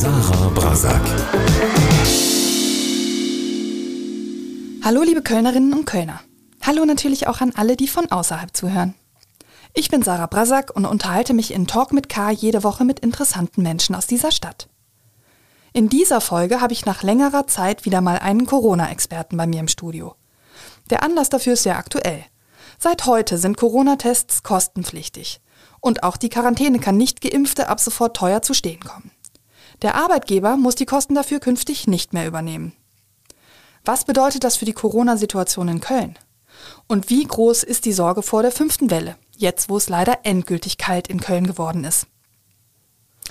Sarah Brasak. Hallo liebe Kölnerinnen und Kölner. Hallo natürlich auch an alle, die von außerhalb zuhören. Ich bin Sarah Brasak und unterhalte mich in Talk mit K jede Woche mit interessanten Menschen aus dieser Stadt. In dieser Folge habe ich nach längerer Zeit wieder mal einen Corona-Experten bei mir im Studio. Der Anlass dafür ist sehr aktuell. Seit heute sind Corona-Tests kostenpflichtig. Und auch die Quarantäne kann nicht geimpfte ab sofort teuer zu stehen kommen. Der Arbeitgeber muss die Kosten dafür künftig nicht mehr übernehmen. Was bedeutet das für die Corona-Situation in Köln? Und wie groß ist die Sorge vor der fünften Welle, jetzt wo es leider endgültig kalt in Köln geworden ist?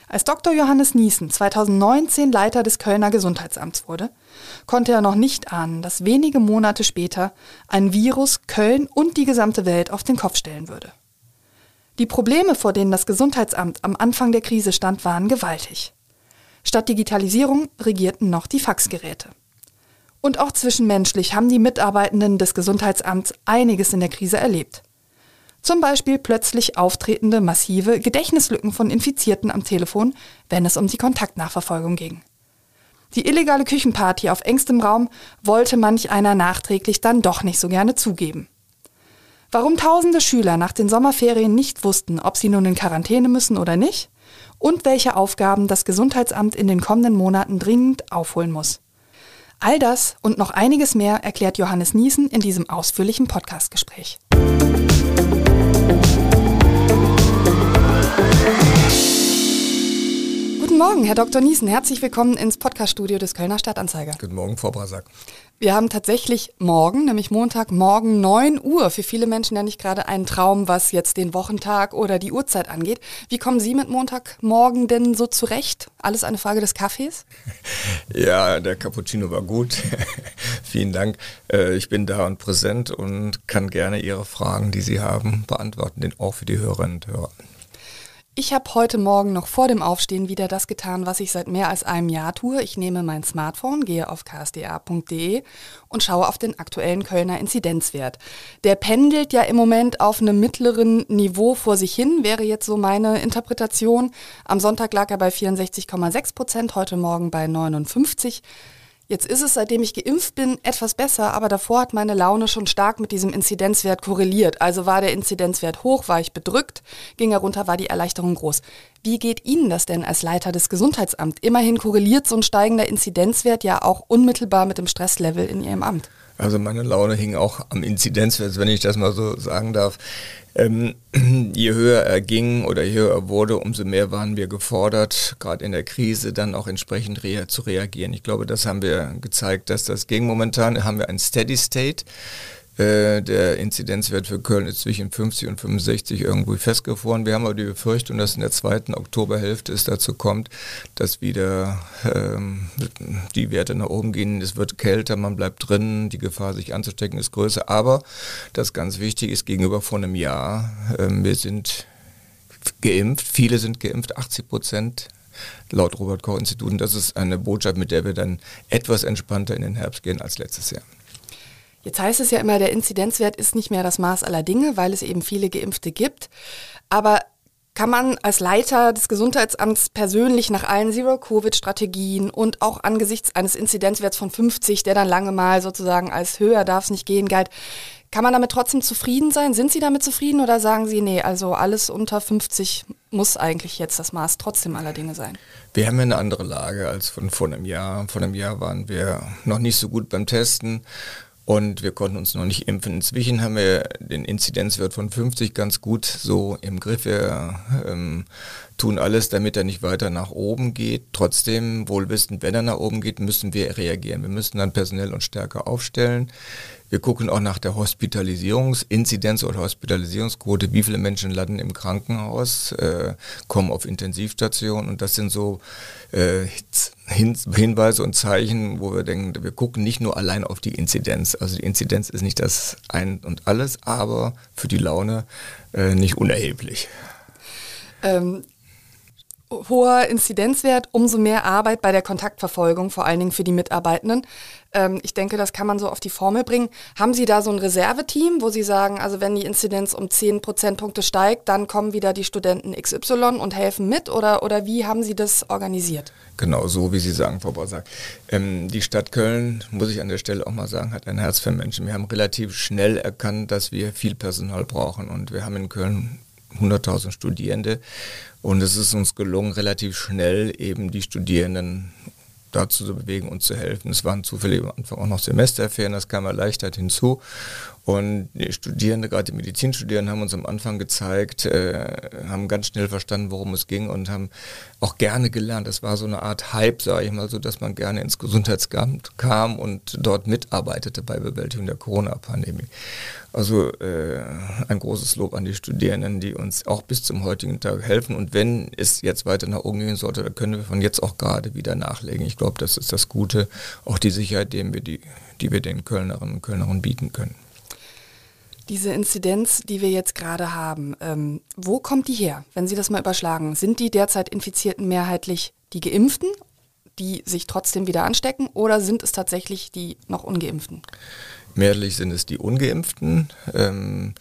Als Dr. Johannes Niesen 2019 Leiter des Kölner Gesundheitsamts wurde, konnte er noch nicht ahnen, dass wenige Monate später ein Virus Köln und die gesamte Welt auf den Kopf stellen würde. Die Probleme, vor denen das Gesundheitsamt am Anfang der Krise stand, waren gewaltig. Statt Digitalisierung regierten noch die Faxgeräte. Und auch zwischenmenschlich haben die Mitarbeitenden des Gesundheitsamts einiges in der Krise erlebt. Zum Beispiel plötzlich auftretende massive Gedächtnislücken von Infizierten am Telefon, wenn es um die Kontaktnachverfolgung ging. Die illegale Küchenparty auf engstem Raum wollte manch einer nachträglich dann doch nicht so gerne zugeben. Warum tausende Schüler nach den Sommerferien nicht wussten, ob sie nun in Quarantäne müssen oder nicht und welche Aufgaben das Gesundheitsamt in den kommenden Monaten dringend aufholen muss. All das und noch einiges mehr erklärt Johannes Niesen in diesem ausführlichen Podcastgespräch. Guten Morgen, Herr Dr. Niesen. Herzlich willkommen ins Podcaststudio des Kölner Stadtanzeiger. Guten Morgen, Frau Brasak. Wir haben tatsächlich morgen, nämlich Montag, morgen 9 Uhr. Für viele Menschen ja nicht gerade ein Traum, was jetzt den Wochentag oder die Uhrzeit angeht. Wie kommen Sie mit Montagmorgen denn so zurecht? Alles eine Frage des Kaffees? Ja, der Cappuccino war gut. Vielen Dank. Äh, ich bin da und präsent und kann gerne Ihre Fragen, die Sie haben, beantworten, denn auch für die Hörerinnen und Hörer. Ich habe heute Morgen noch vor dem Aufstehen wieder das getan, was ich seit mehr als einem Jahr tue. Ich nehme mein Smartphone, gehe auf ksda.de und schaue auf den aktuellen Kölner Inzidenzwert. Der pendelt ja im Moment auf einem mittleren Niveau vor sich hin, wäre jetzt so meine Interpretation. Am Sonntag lag er bei 64,6 Prozent, heute Morgen bei 59. Jetzt ist es, seitdem ich geimpft bin, etwas besser, aber davor hat meine Laune schon stark mit diesem Inzidenzwert korreliert. Also war der Inzidenzwert hoch, war ich bedrückt, ging er runter, war die Erleichterung groß. Wie geht Ihnen das denn als Leiter des Gesundheitsamts? Immerhin korreliert so ein steigender Inzidenzwert ja auch unmittelbar mit dem Stresslevel in Ihrem Amt. Also meine Laune hing auch am Inzidenzwert, wenn ich das mal so sagen darf. Ähm, je höher er ging oder je höher er wurde, umso mehr waren wir gefordert, gerade in der Krise dann auch entsprechend rea zu reagieren. Ich glaube, das haben wir gezeigt, dass das ging. Momentan haben wir ein Steady State. Äh, der Inzidenzwert für Köln ist zwischen 50 und 65 irgendwo festgefroren. Wir haben aber die Befürchtung, dass in der zweiten Oktoberhälfte es dazu kommt, dass wieder ähm, die Werte nach oben gehen. Es wird kälter, man bleibt drin, die Gefahr, sich anzustecken, ist größer. Aber das ganz wichtig ist gegenüber vor einem Jahr, äh, wir sind geimpft, viele sind geimpft, 80 Prozent laut Robert Koch Institut. Und das ist eine Botschaft, mit der wir dann etwas entspannter in den Herbst gehen als letztes Jahr. Jetzt heißt es ja immer, der Inzidenzwert ist nicht mehr das Maß aller Dinge, weil es eben viele Geimpfte gibt. Aber kann man als Leiter des Gesundheitsamts persönlich nach allen Zero-Covid-Strategien und auch angesichts eines Inzidenzwerts von 50, der dann lange mal sozusagen als höher darf es nicht gehen galt, kann man damit trotzdem zufrieden sein? Sind Sie damit zufrieden oder sagen Sie, nee, also alles unter 50 muss eigentlich jetzt das Maß trotzdem aller Dinge sein? Wir haben ja eine andere Lage als von vor einem Jahr. Vor einem Jahr waren wir noch nicht so gut beim Testen und wir konnten uns noch nicht impfen. Inzwischen haben wir den Inzidenzwert von 50 ganz gut so im Griff. Wir ähm, tun alles, damit er nicht weiter nach oben geht. Trotzdem, wohlwissend, wenn er nach oben geht, müssen wir reagieren. Wir müssen dann personell und stärker aufstellen. Wir gucken auch nach der Hospitalisierungsinzidenz oder Hospitalisierungsquote, wie viele Menschen landen im Krankenhaus, äh, kommen auf Intensivstationen und das sind so äh, Hin Hinweise und Zeichen, wo wir denken, wir gucken nicht nur allein auf die Inzidenz. Also die Inzidenz ist nicht das Ein und Alles, aber für die Laune äh, nicht unerheblich. Ähm hoher Inzidenzwert, umso mehr Arbeit bei der Kontaktverfolgung, vor allen Dingen für die Mitarbeitenden. Ähm, ich denke, das kann man so auf die Formel bringen. Haben Sie da so ein Reserveteam, wo Sie sagen, also wenn die Inzidenz um 10 Prozentpunkte steigt, dann kommen wieder die Studenten XY und helfen mit? Oder, oder wie haben Sie das organisiert? Genau, so wie Sie sagen, Frau Borsack. Ähm, die Stadt Köln, muss ich an der Stelle auch mal sagen, hat ein Herz für Menschen. Wir haben relativ schnell erkannt, dass wir viel Personal brauchen. Und wir haben in Köln 100.000 Studierende. Und es ist uns gelungen, relativ schnell eben die Studierenden dazu zu bewegen und zu helfen. Es waren zufällig am Anfang auch noch Semesterferien, das kam erleichtert hinzu. Und die Studierende, gerade die Medizinstudierenden, haben uns am Anfang gezeigt, äh, haben ganz schnell verstanden, worum es ging und haben auch gerne gelernt. Das war so eine Art Hype, sage ich mal, so dass man gerne ins Gesundheitsamt kam und dort mitarbeitete bei Bewältigung der Corona-Pandemie. Also äh, ein großes Lob an die Studierenden, die uns auch bis zum heutigen Tag helfen. Und wenn es jetzt weiter nach oben gehen sollte, dann können wir von jetzt auch gerade wieder nachlegen. Ich glaube, das ist das Gute, auch die Sicherheit, die wir, die, die wir den Kölnerinnen und Kölnern bieten können. Diese Inzidenz, die wir jetzt gerade haben, ähm, wo kommt die her, wenn Sie das mal überschlagen? Sind die derzeit Infizierten mehrheitlich die Geimpften, die sich trotzdem wieder anstecken, oder sind es tatsächlich die noch ungeimpften? Mehrheitlich sind es die ungeimpften. Ähm,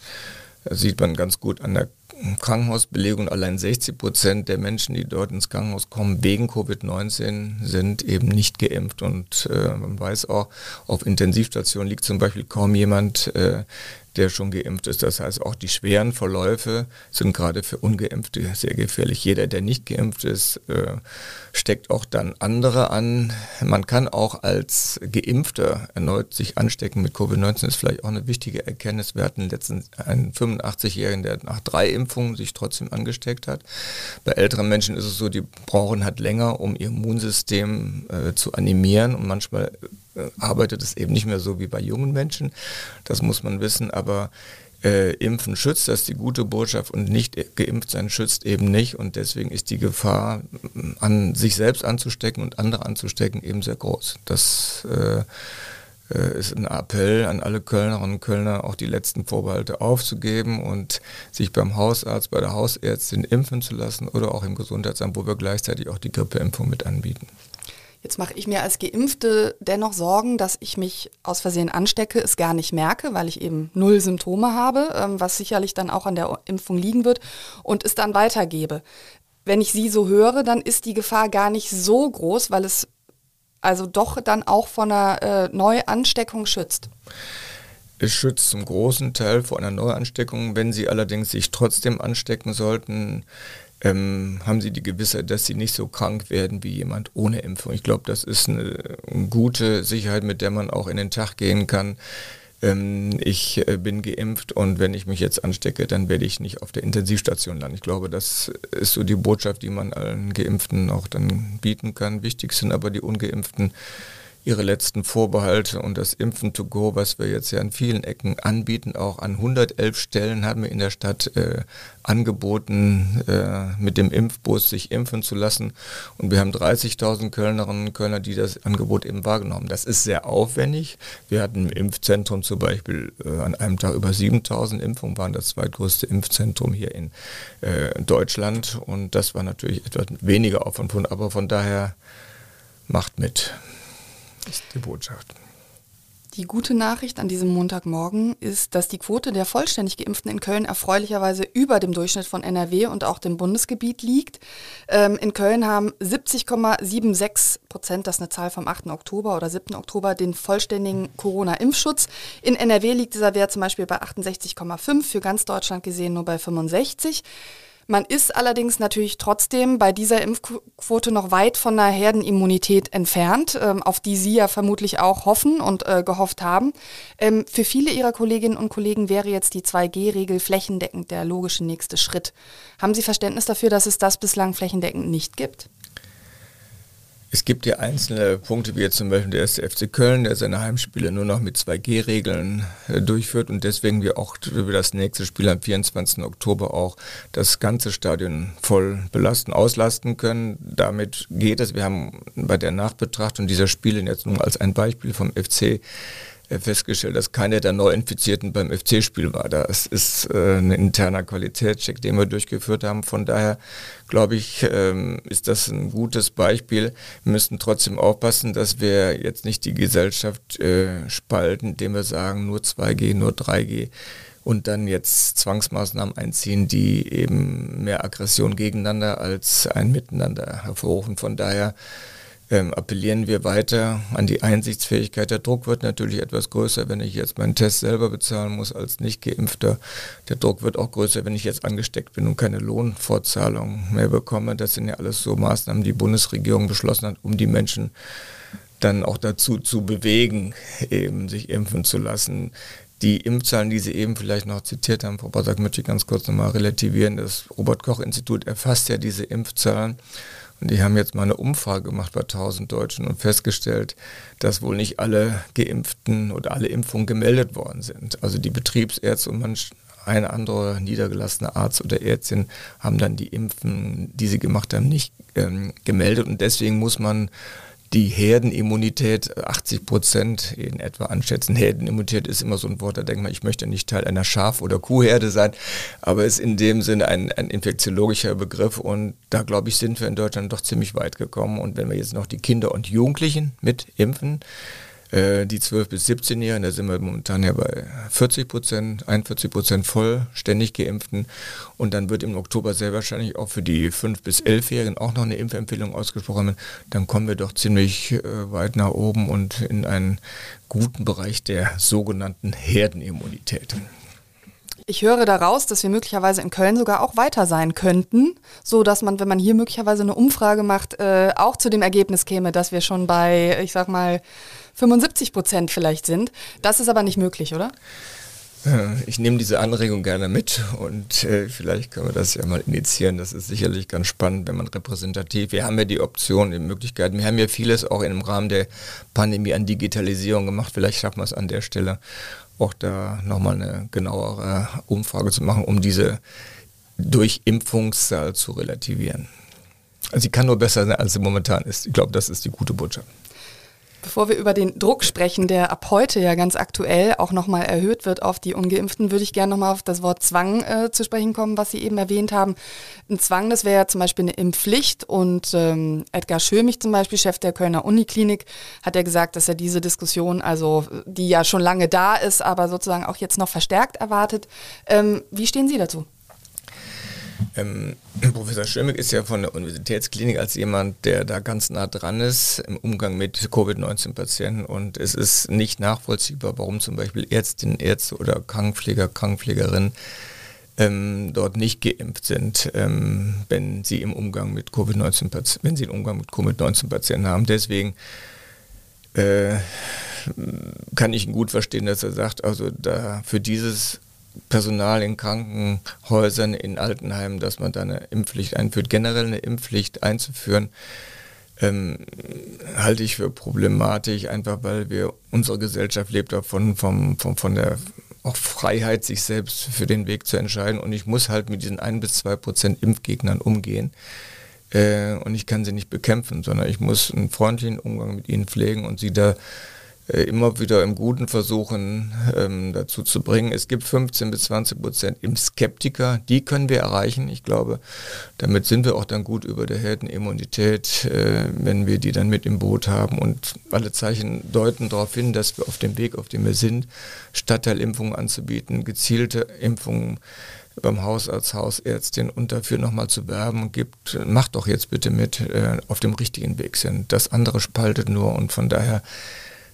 sieht man ganz gut an der Krankenhausbelegung. Allein 60 Prozent der Menschen, die dort ins Krankenhaus kommen wegen Covid-19, sind eben nicht geimpft. Und äh, man weiß auch, auf Intensivstationen liegt zum Beispiel kaum jemand, äh, der schon geimpft ist. Das heißt, auch die schweren Verläufe sind gerade für Ungeimpfte sehr gefährlich. Jeder, der nicht geimpft ist, äh, steckt auch dann andere an. Man kann auch als Geimpfter erneut sich anstecken mit Covid-19, ist vielleicht auch eine wichtige Erkenntnis. Wir hatten letztens einen 85-Jährigen, der nach drei Impfungen sich trotzdem angesteckt hat. Bei älteren Menschen ist es so, die brauchen halt länger, um ihr Immunsystem äh, zu animieren und manchmal arbeitet es eben nicht mehr so wie bei jungen Menschen. Das muss man wissen, aber äh, Impfen schützt, das ist die gute Botschaft und nicht geimpft sein schützt eben nicht und deswegen ist die Gefahr, an sich selbst anzustecken und andere anzustecken, eben sehr groß. Das äh, äh, ist ein Appell an alle Kölnerinnen und Kölner, auch die letzten Vorbehalte aufzugeben und sich beim Hausarzt, bei der Hausärztin impfen zu lassen oder auch im Gesundheitsamt, wo wir gleichzeitig auch die Grippeimpfung mit anbieten. Jetzt mache ich mir als Geimpfte dennoch Sorgen, dass ich mich aus Versehen anstecke, es gar nicht merke, weil ich eben null Symptome habe, ähm, was sicherlich dann auch an der Impfung liegen wird und es dann weitergebe. Wenn ich Sie so höre, dann ist die Gefahr gar nicht so groß, weil es also doch dann auch von einer äh, Neuansteckung schützt. Es schützt zum großen Teil vor einer Neuansteckung. Wenn Sie allerdings sich trotzdem anstecken sollten, ähm, haben sie die Gewissheit, dass sie nicht so krank werden wie jemand ohne Impfung. Ich glaube, das ist eine, gute Sicherheit, mit der man auch in den Tag gehen kann. Ähm, ich äh, bin geimpft und wenn ich mich jetzt anstecke, dann werde ich nicht auf der Intensivstation landen. Ich glaube, das ist so die Botschaft, die man allen Geimpften auch dann bieten kann. Wichtig sind aber die Ungeimpften ihre letzten Vorbehalte und das Impfen to go, was wir jetzt ja an vielen Ecken anbieten, auch an 111 Stellen haben wir in der Stadt äh, angeboten, äh, mit dem Impfbus sich impfen zu lassen. Und wir haben 30.000 Kölnerinnen und Kölner, die das Angebot eben wahrgenommen. Das ist sehr aufwendig. Wir hatten im Impfzentrum zum Beispiel äh, an einem Tag über 7.000 Impfungen, waren das zweitgrößte Impfzentrum hier in äh, Deutschland. Und das war natürlich etwas weniger Aufwand, aber von daher macht mit ist die Botschaft. Die gute Nachricht an diesem Montagmorgen ist, dass die Quote der vollständig Geimpften in Köln erfreulicherweise über dem Durchschnitt von NRW und auch dem Bundesgebiet liegt. Ähm, in Köln haben 70,76 Prozent, das ist eine Zahl vom 8. Oktober oder 7. Oktober, den vollständigen Corona-Impfschutz. In NRW liegt dieser Wert zum Beispiel bei 68,5, für ganz Deutschland gesehen nur bei 65. Man ist allerdings natürlich trotzdem bei dieser Impfquote noch weit von einer Herdenimmunität entfernt, ähm, auf die Sie ja vermutlich auch hoffen und äh, gehofft haben. Ähm, für viele Ihrer Kolleginnen und Kollegen wäre jetzt die 2G-Regel flächendeckend der logische nächste Schritt. Haben Sie Verständnis dafür, dass es das bislang flächendeckend nicht gibt? Es gibt ja einzelne Punkte, wie jetzt zum Beispiel der erste FC Köln, der seine Heimspiele nur noch mit 2G-Regeln äh, durchführt und deswegen wir auch für das nächste Spiel am 24. Oktober auch das ganze Stadion voll belasten, auslasten können. Damit geht es. Wir haben bei der Nachbetrachtung dieser Spiele jetzt nur als ein Beispiel vom FC festgestellt, dass keiner der Neuinfizierten beim FC-Spiel war. Das ist äh, ein interner Qualitätscheck, den wir durchgeführt haben. Von daher glaube ich, ähm, ist das ein gutes Beispiel. Wir müssen trotzdem aufpassen, dass wir jetzt nicht die Gesellschaft äh, spalten, indem wir sagen, nur 2G, nur 3G und dann jetzt Zwangsmaßnahmen einziehen, die eben mehr Aggression gegeneinander als ein Miteinander hervorrufen. Von daher ähm, appellieren wir weiter an die Einsichtsfähigkeit. Der Druck wird natürlich etwas größer, wenn ich jetzt meinen Test selber bezahlen muss als Nicht-Geimpfter. Der Druck wird auch größer, wenn ich jetzt angesteckt bin und keine Lohnfortzahlung mehr bekomme. Das sind ja alles so Maßnahmen, die die Bundesregierung beschlossen hat, um die Menschen dann auch dazu zu bewegen, eben sich impfen zu lassen. Die Impfzahlen, die Sie eben vielleicht noch zitiert haben, Frau Basak, möchte ich ganz kurz nochmal relativieren. Das Robert-Koch-Institut erfasst ja diese Impfzahlen. Und die haben jetzt mal eine Umfrage gemacht bei 1000 Deutschen und festgestellt, dass wohl nicht alle Geimpften oder alle Impfungen gemeldet worden sind. Also die Betriebsärzte und manch ein anderer niedergelassene Arzt oder Ärztin haben dann die Impfen, die sie gemacht haben, nicht ähm, gemeldet. Und deswegen muss man die Herdenimmunität 80 Prozent in etwa anschätzen. Herdenimmunität ist immer so ein Wort, da denkt man, ich möchte nicht Teil einer Schaf- oder Kuhherde sein, aber ist in dem Sinne ein, ein infektiologischer Begriff und da glaube ich, sind wir in Deutschland doch ziemlich weit gekommen und wenn wir jetzt noch die Kinder und Jugendlichen mit impfen, äh, die 12- bis 17-Jährigen, da sind wir momentan ja bei 40 Prozent, 41 Prozent vollständig Geimpften. Und dann wird im Oktober sehr wahrscheinlich auch für die 5- bis 11-Jährigen auch noch eine Impfempfehlung ausgesprochen. Dann kommen wir doch ziemlich äh, weit nach oben und in einen guten Bereich der sogenannten Herdenimmunität. Ich höre daraus, dass wir möglicherweise in Köln sogar auch weiter sein könnten, so dass man, wenn man hier möglicherweise eine Umfrage macht, äh, auch zu dem Ergebnis käme, dass wir schon bei, ich sag mal, 75 Prozent vielleicht sind. Das ist aber nicht möglich, oder? Äh, ich nehme diese Anregung gerne mit und äh, vielleicht können wir das ja mal initiieren. Das ist sicherlich ganz spannend, wenn man repräsentativ. Wir haben ja die Optionen, die Möglichkeiten. Wir haben ja vieles auch im Rahmen der Pandemie an Digitalisierung gemacht. Vielleicht schaffen wir es an der Stelle auch da nochmal eine genauere Umfrage zu machen, um diese Durchimpfungszahl zu relativieren. Also sie kann nur besser sein, als sie momentan ist. Ich glaube, das ist die gute Botschaft. Bevor wir über den Druck sprechen, der ab heute ja ganz aktuell auch nochmal erhöht wird auf die Ungeimpften, würde ich gerne nochmal auf das Wort Zwang äh, zu sprechen kommen, was Sie eben erwähnt haben. Ein Zwang, das wäre ja zum Beispiel eine Impfpflicht und ähm, Edgar Schömich zum Beispiel, Chef der Kölner Uniklinik, hat ja gesagt, dass er diese Diskussion, also die ja schon lange da ist, aber sozusagen auch jetzt noch verstärkt erwartet. Ähm, wie stehen Sie dazu? Ähm, Professor Schirmig ist ja von der Universitätsklinik als jemand, der da ganz nah dran ist im Umgang mit Covid-19-Patienten und es ist nicht nachvollziehbar, warum zum Beispiel Ärztinnen, Ärzte oder Krankenpfleger, Krankenpflegerinnen ähm, dort nicht geimpft sind, ähm, wenn sie im Umgang mit Covid-19 wenn sie einen Umgang mit Covid-19-Patienten haben. Deswegen äh, kann ich ihn gut verstehen, dass er sagt, also da für dieses Personal in Krankenhäusern, in Altenheimen, dass man da eine Impfpflicht einführt. Generell eine Impfpflicht einzuführen, ähm, halte ich für problematisch, einfach weil wir, unsere Gesellschaft lebt davon, vom, vom, von der auch Freiheit, sich selbst für den Weg zu entscheiden. Und ich muss halt mit diesen ein bis zwei Prozent Impfgegnern umgehen. Äh, und ich kann sie nicht bekämpfen, sondern ich muss einen freundlichen Umgang mit ihnen pflegen und sie da immer wieder im Guten versuchen ähm, dazu zu bringen. Es gibt 15 bis 20 Prozent im Skeptiker, die können wir erreichen. Ich glaube, damit sind wir auch dann gut über der Herdenimmunität, äh, wenn wir die dann mit im Boot haben. Und alle Zeichen deuten darauf hin, dass wir auf dem Weg, auf dem wir sind, Stadtteilimpfungen anzubieten, gezielte Impfungen beim Hausarzt, Hausärztin und dafür nochmal zu werben gibt, macht doch jetzt bitte mit, äh, auf dem richtigen Weg sind. Das andere spaltet nur und von daher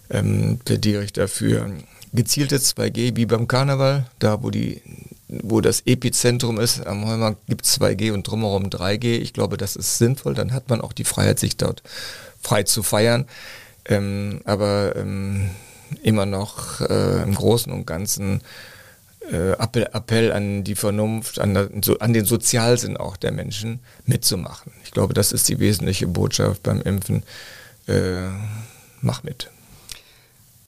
ähm, plädiere ich dafür. Gezieltes 2G wie beim Karneval, da wo die wo das Epizentrum ist, am Heumarkt gibt es 2G und drumherum 3G. Ich glaube, das ist sinnvoll, dann hat man auch die Freiheit, sich dort frei zu feiern. Ähm, aber ähm, immer noch äh, im Großen und Ganzen äh, Appell, Appell, an die Vernunft, an, an den Sozialsinn auch der Menschen mitzumachen. Ich glaube, das ist die wesentliche Botschaft beim Impfen. Äh, mach mit.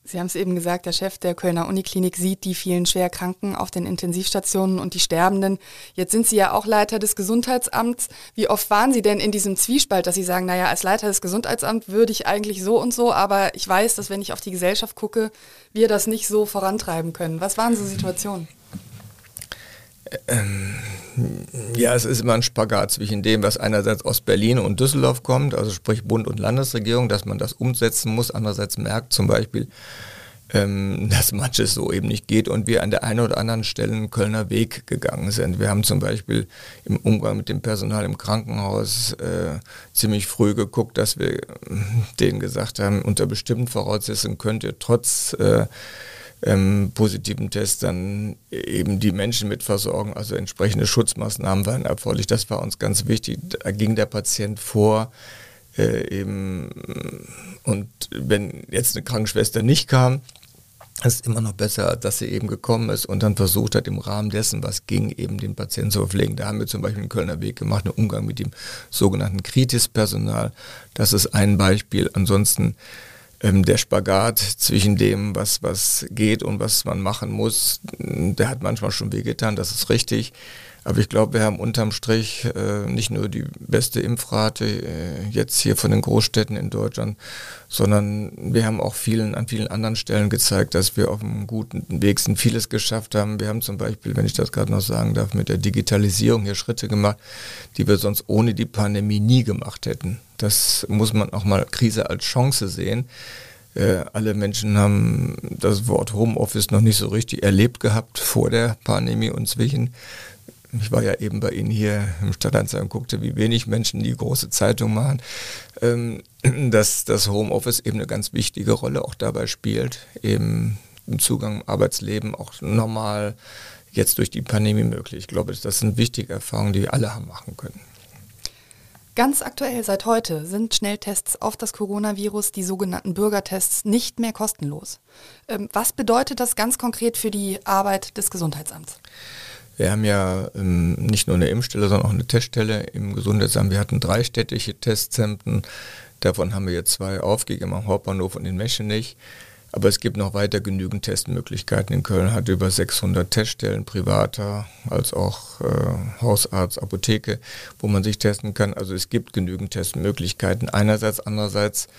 Sie haben es eben gesagt, der Chef der Kölner Uniklinik sieht die vielen Schwerkranken auf den Intensivstationen und die Sterbenden. Jetzt sind Sie ja auch Leiter des Gesundheitsamts. Wie oft waren Sie denn in diesem Zwiespalt, dass Sie sagen, naja, als Leiter des Gesundheitsamts würde ich eigentlich so und so, aber ich weiß, dass wenn ich auf die Gesellschaft gucke, wir das nicht so vorantreiben können. Was waren so Situationen? Ähm, ja, es ist immer ein Spagat zwischen dem, was einerseits aus Berlin und Düsseldorf kommt, also sprich Bund und Landesregierung, dass man das umsetzen muss. Andererseits merkt zum Beispiel, ähm, dass manches so eben nicht geht und wir an der einen oder anderen Stelle einen Kölner Weg gegangen sind. Wir haben zum Beispiel im Umgang mit dem Personal im Krankenhaus äh, ziemlich früh geguckt, dass wir denen gesagt haben, unter bestimmten Voraussetzungen könnt ihr trotz äh, ähm, positiven Test dann eben die Menschen mit versorgen. Also entsprechende Schutzmaßnahmen waren erforderlich. Das war uns ganz wichtig. Da ging der Patient vor. Äh, eben, und wenn jetzt eine Krankenschwester nicht kam, ist immer noch besser, dass sie eben gekommen ist und dann versucht hat, im Rahmen dessen, was ging, eben den Patienten zu verpflegen. Da haben wir zum Beispiel einen Kölner Weg gemacht, einen Umgang mit dem sogenannten Kritispersonal. Das ist ein Beispiel. Ansonsten ähm, der Spagat zwischen dem, was, was geht und was man machen muss, der hat manchmal schon wehgetan, das ist richtig. Aber ich glaube, wir haben unterm Strich äh, nicht nur die beste Impfrate äh, jetzt hier von den Großstädten in Deutschland, sondern wir haben auch vielen, an vielen anderen Stellen gezeigt, dass wir auf einem guten Weg sind, vieles geschafft haben. Wir haben zum Beispiel, wenn ich das gerade noch sagen darf, mit der Digitalisierung hier Schritte gemacht, die wir sonst ohne die Pandemie nie gemacht hätten. Das muss man auch mal Krise als Chance sehen. Äh, alle Menschen haben das Wort Homeoffice noch nicht so richtig erlebt gehabt vor der Pandemie und zwischen. Ich war ja eben bei Ihnen hier im Stadtanzeiger und guckte, wie wenig Menschen die große Zeitung machen, ähm, dass das Homeoffice eben eine ganz wichtige Rolle auch dabei spielt, eben im Zugang im Arbeitsleben auch normal jetzt durch die Pandemie möglich. Ich glaube, das sind wichtige Erfahrungen, die wir alle haben machen können. Ganz aktuell seit heute sind Schnelltests auf das Coronavirus, die sogenannten Bürgertests, nicht mehr kostenlos. Ähm, was bedeutet das ganz konkret für die Arbeit des Gesundheitsamts? Wir haben ja ähm, nicht nur eine Impfstelle, sondern auch eine Teststelle im Gesundheitsamt. Wir hatten drei städtische Testzentren. Davon haben wir jetzt zwei aufgegeben am Hauptbahnhof und in Meschenich. Aber es gibt noch weiter genügend Testmöglichkeiten. In Köln hat über 600 Teststellen, privater als auch äh, Hausarzt, Apotheke, wo man sich testen kann. Also es gibt genügend Testmöglichkeiten. Einerseits, andererseits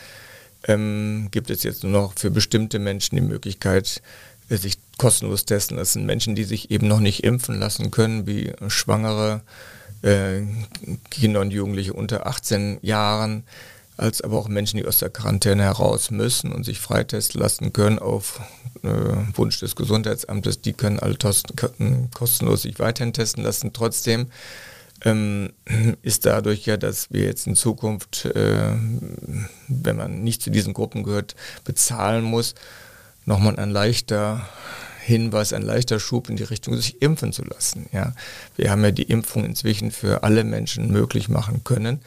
ähm, gibt es jetzt nur noch für bestimmte Menschen die Möglichkeit, sich kostenlos testen lassen. Menschen, die sich eben noch nicht impfen lassen können, wie Schwangere, äh, Kinder und Jugendliche unter 18 Jahren, als aber auch Menschen, die aus der Quarantäne heraus müssen und sich freitesten lassen können auf äh, Wunsch des Gesundheitsamtes, die können alle kostenlos sich weiterhin testen lassen. Trotzdem ähm, ist dadurch ja, dass wir jetzt in Zukunft, äh, wenn man nicht zu diesen Gruppen gehört, bezahlen muss, nochmal ein leichter Hinweis, ein leichter Schub in die Richtung, sich impfen zu lassen. Ja. Wir haben ja die Impfung inzwischen für alle Menschen möglich machen können.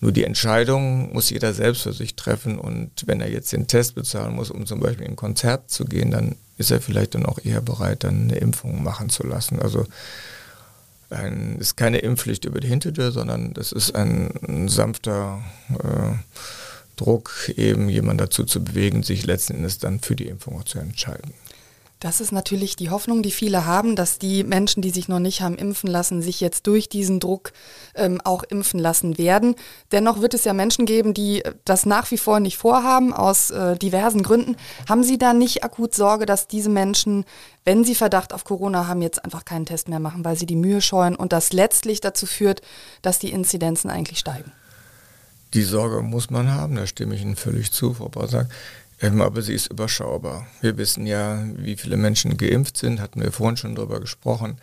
Nur die Entscheidung muss jeder selbst für sich treffen und wenn er jetzt den Test bezahlen muss, um zum Beispiel in ein Konzert zu gehen, dann ist er vielleicht dann auch eher bereit, dann eine Impfung machen zu lassen. Also ein, ist keine Impfpflicht über die Hintertür, sondern das ist ein, ein sanfter äh, Druck, eben jemanden dazu zu bewegen, sich letzten Endes dann für die Impfung zu entscheiden. Das ist natürlich die Hoffnung, die viele haben, dass die Menschen, die sich noch nicht haben impfen lassen, sich jetzt durch diesen Druck ähm, auch impfen lassen werden. Dennoch wird es ja Menschen geben, die das nach wie vor nicht vorhaben, aus äh, diversen Gründen. Haben Sie da nicht akut Sorge, dass diese Menschen, wenn sie Verdacht auf Corona haben, jetzt einfach keinen Test mehr machen, weil sie die Mühe scheuen und das letztlich dazu führt, dass die Inzidenzen eigentlich steigen? Die Sorge muss man haben, da stimme ich Ihnen völlig zu, Frau Basak. Ähm, aber sie ist überschaubar. Wir wissen ja, wie viele Menschen geimpft sind, hatten wir vorhin schon darüber gesprochen.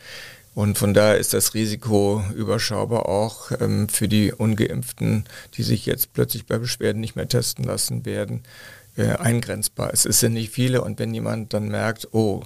Und von daher ist das Risiko überschaubar auch ähm, für die Ungeimpften, die sich jetzt plötzlich bei Beschwerden nicht mehr testen lassen werden, äh, eingrenzbar. Es sind nicht viele und wenn jemand dann merkt, oh,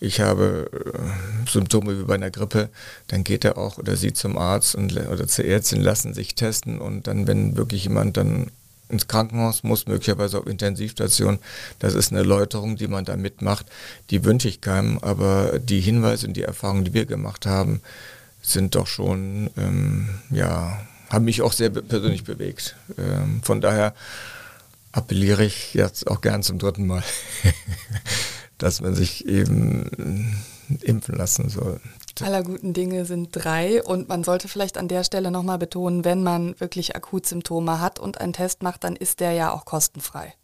ich habe äh, Symptome wie bei einer Grippe, dann geht er auch oder sie zum Arzt und, oder zur Ärztin, lassen sich testen und dann, wenn wirklich jemand dann ins Krankenhaus muss, möglicherweise auf Intensivstation. Das ist eine Erläuterung, die man da mitmacht. Die wünsche ich keinem, aber die Hinweise und die Erfahrungen, die wir gemacht haben, sind doch schon, ähm, ja, haben mich auch sehr persönlich bewegt. Ähm, von daher appelliere ich jetzt auch gern zum dritten Mal, dass man sich eben impfen lassen soll. Aller guten Dinge sind drei und man sollte vielleicht an der Stelle nochmal betonen, wenn man wirklich Akutsymptome hat und einen Test macht, dann ist der ja auch kostenfrei.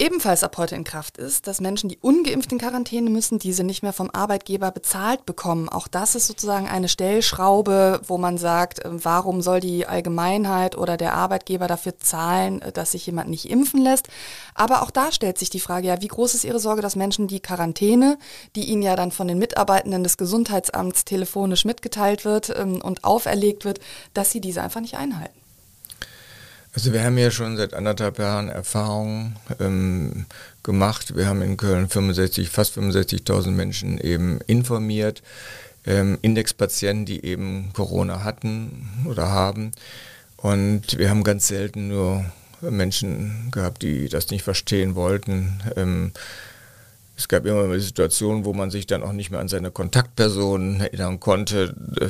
Ebenfalls ab heute in Kraft ist, dass Menschen, die ungeimpft in Quarantäne müssen, diese nicht mehr vom Arbeitgeber bezahlt bekommen. Auch das ist sozusagen eine Stellschraube, wo man sagt, ähm, warum soll die Allgemeinheit oder der Arbeitgeber dafür zahlen, äh, dass sich jemand nicht impfen lässt. Aber auch da stellt sich die Frage, ja, wie groß ist Ihre Sorge, dass Menschen die Quarantäne, die ihnen ja dann von den Mitarbeitenden des Gesundheitsamts telefonisch mitgeteilt wird ähm, und auferlegt wird, dass sie diese einfach nicht einhalten? Also wir haben ja schon seit anderthalb Jahren Erfahrung ähm, gemacht. Wir haben in Köln 65, fast 65.000 Menschen eben informiert. Ähm, Indexpatienten, die eben Corona hatten oder haben. Und wir haben ganz selten nur Menschen gehabt, die das nicht verstehen wollten. Ähm, es gab immer mal Situationen, wo man sich dann auch nicht mehr an seine Kontaktpersonen erinnern konnte, äh,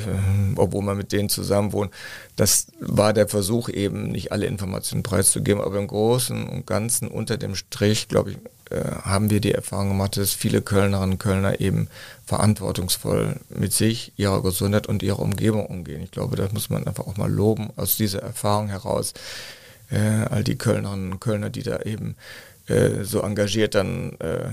obwohl man mit denen zusammen wohnt. Das war der Versuch eben, nicht alle Informationen preiszugeben, aber im Großen und Ganzen unter dem Strich, glaube ich, äh, haben wir die Erfahrung gemacht, dass viele Kölnerinnen und Kölner eben verantwortungsvoll mit sich, ihrer Gesundheit und ihrer Umgebung umgehen. Ich glaube, das muss man einfach auch mal loben aus dieser Erfahrung heraus. Äh, all die Kölnerinnen und Kölner, die da eben äh, so engagiert dann äh,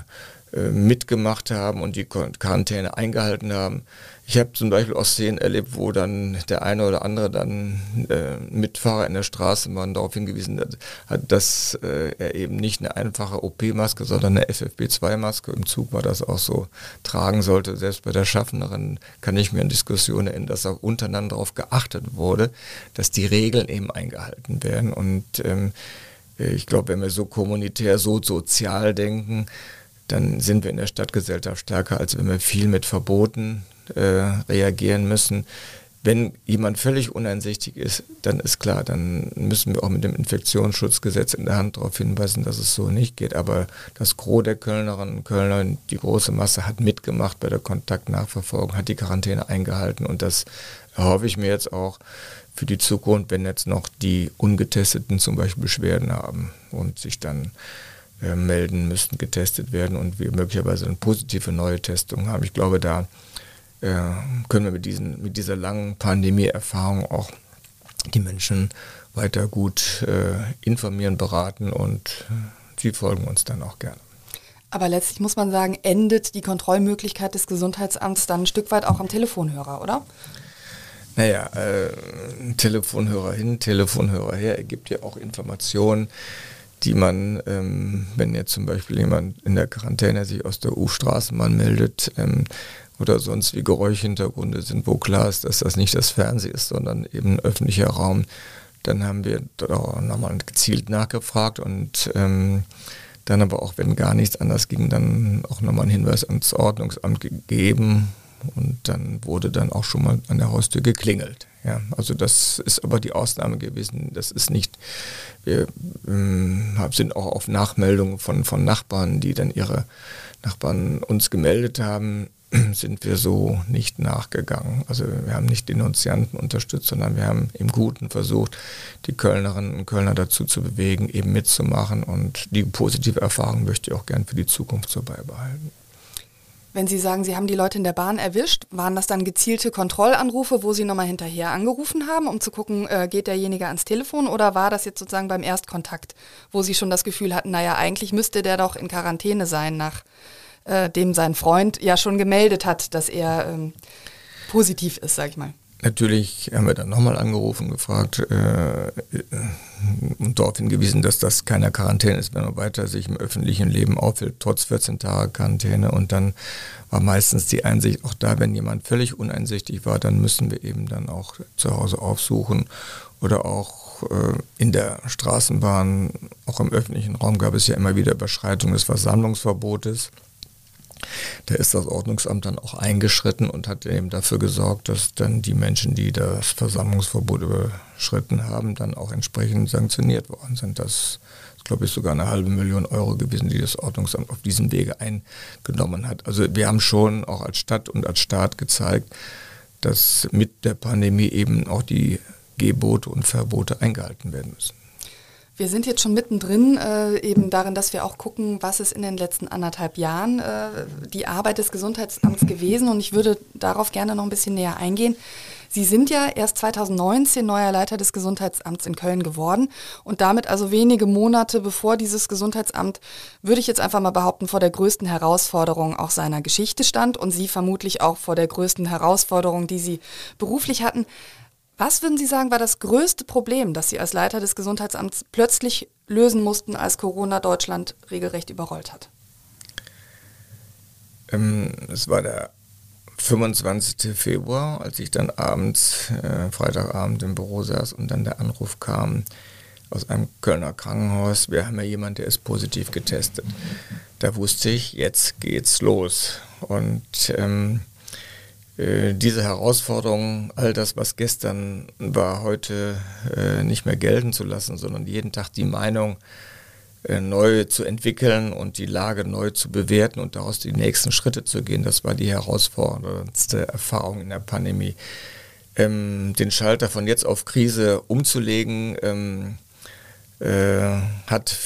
mitgemacht haben und die Quarantäne eingehalten haben. Ich habe zum Beispiel auch Szenen erlebt, wo dann der eine oder andere dann äh, Mitfahrer in der Straßenbahn darauf hingewiesen hat, dass äh, er eben nicht eine einfache OP-Maske, sondern eine FFP2-Maske, im Zug war das auch so, tragen sollte. Selbst bei der Schaffnerin kann ich mir an Diskussionen erinnern, dass auch untereinander darauf geachtet wurde, dass die Regeln eben eingehalten werden. Und ähm, ich glaube, wenn wir so kommunitär, so sozial denken, dann sind wir in der Stadtgesellschaft stärker, als wenn wir viel mit Verboten äh, reagieren müssen. Wenn jemand völlig uneinsichtig ist, dann ist klar, dann müssen wir auch mit dem Infektionsschutzgesetz in der Hand darauf hinweisen, dass es so nicht geht. Aber das Gros der Kölnerinnen und Kölner, die große Masse hat mitgemacht bei der Kontaktnachverfolgung, hat die Quarantäne eingehalten und das erhoffe ich mir jetzt auch für die Zukunft, wenn jetzt noch die Ungetesteten zum Beispiel Beschwerden haben und sich dann äh, melden, müssten getestet werden und wir möglicherweise eine positive neue Testung haben. Ich glaube, da äh, können wir mit, diesen, mit dieser langen Pandemie-Erfahrung auch die Menschen weiter gut äh, informieren, beraten und äh, sie folgen uns dann auch gerne. Aber letztlich muss man sagen, endet die Kontrollmöglichkeit des Gesundheitsamts dann ein Stück weit auch am Telefonhörer, oder? Naja, äh, Telefonhörer hin, Telefonhörer her, ergibt ja auch Informationen die man, ähm, wenn jetzt zum Beispiel jemand in der Quarantäne sich aus der U-Straßenbahn meldet ähm, oder sonst wie Geräuschhintergründe sind, wo klar ist, dass das nicht das Fernsehen ist, sondern eben öffentlicher Raum, dann haben wir da nochmal gezielt nachgefragt und ähm, dann aber auch, wenn gar nichts anders ging, dann auch nochmal einen Hinweis ans Ordnungsamt gegeben und dann wurde dann auch schon mal an der Haustür geklingelt. Ja, also das ist aber die Ausnahme gewesen. Das ist nicht, wir äh, sind auch auf Nachmeldungen von, von Nachbarn, die dann ihre Nachbarn uns gemeldet haben, sind wir so nicht nachgegangen. Also wir haben nicht Denunzianten unterstützt, sondern wir haben im Guten versucht, die Kölnerinnen und Kölner dazu zu bewegen, eben mitzumachen. Und die positive Erfahrung möchte ich auch gern für die Zukunft so beibehalten. Wenn Sie sagen, Sie haben die Leute in der Bahn erwischt, waren das dann gezielte Kontrollanrufe, wo Sie nochmal hinterher angerufen haben, um zu gucken, äh, geht derjenige ans Telefon oder war das jetzt sozusagen beim Erstkontakt, wo Sie schon das Gefühl hatten, naja, eigentlich müsste der doch in Quarantäne sein, nachdem äh, sein Freund ja schon gemeldet hat, dass er ähm, positiv ist, sag ich mal. Natürlich haben wir dann nochmal angerufen, gefragt äh, und darauf hingewiesen, dass das keine Quarantäne ist, wenn man weiter sich im öffentlichen Leben aufhält, trotz 14 Tage Quarantäne. Und dann war meistens die Einsicht auch da, wenn jemand völlig uneinsichtig war, dann müssen wir eben dann auch zu Hause aufsuchen oder auch äh, in der Straßenbahn, auch im öffentlichen Raum gab es ja immer wieder Überschreitung des Versammlungsverbotes. Da ist das Ordnungsamt dann auch eingeschritten und hat eben dafür gesorgt, dass dann die Menschen, die das Versammlungsverbot überschritten haben, dann auch entsprechend sanktioniert worden sind. Das ist, glaube ich, sogar eine halbe Million Euro gewesen, die das Ordnungsamt auf diesem Wege eingenommen hat. Also wir haben schon auch als Stadt und als Staat gezeigt, dass mit der Pandemie eben auch die Gebote und Verbote eingehalten werden müssen. Wir sind jetzt schon mittendrin, äh, eben darin, dass wir auch gucken, was ist in den letzten anderthalb Jahren äh, die Arbeit des Gesundheitsamts gewesen. Und ich würde darauf gerne noch ein bisschen näher eingehen. Sie sind ja erst 2019 neuer Leiter des Gesundheitsamts in Köln geworden und damit also wenige Monate bevor dieses Gesundheitsamt, würde ich jetzt einfach mal behaupten, vor der größten Herausforderung auch seiner Geschichte stand und Sie vermutlich auch vor der größten Herausforderung, die Sie beruflich hatten. Was würden Sie sagen, war das größte Problem, das Sie als Leiter des Gesundheitsamts plötzlich lösen mussten, als Corona Deutschland regelrecht überrollt hat? Ähm, es war der 25. Februar, als ich dann abends, äh, Freitagabend im Büro saß und dann der Anruf kam aus einem Kölner Krankenhaus, wir haben ja jemanden, der ist positiv getestet. Da wusste ich, jetzt geht's los. Und ähm, äh, diese Herausforderung, all das, was gestern war, heute äh, nicht mehr gelten zu lassen, sondern jeden Tag die Meinung äh, neu zu entwickeln und die Lage neu zu bewerten und daraus die nächsten Schritte zu gehen, das war die herausforderndste Erfahrung in der Pandemie. Ähm, den Schalter von jetzt auf Krise umzulegen, ähm, äh, hat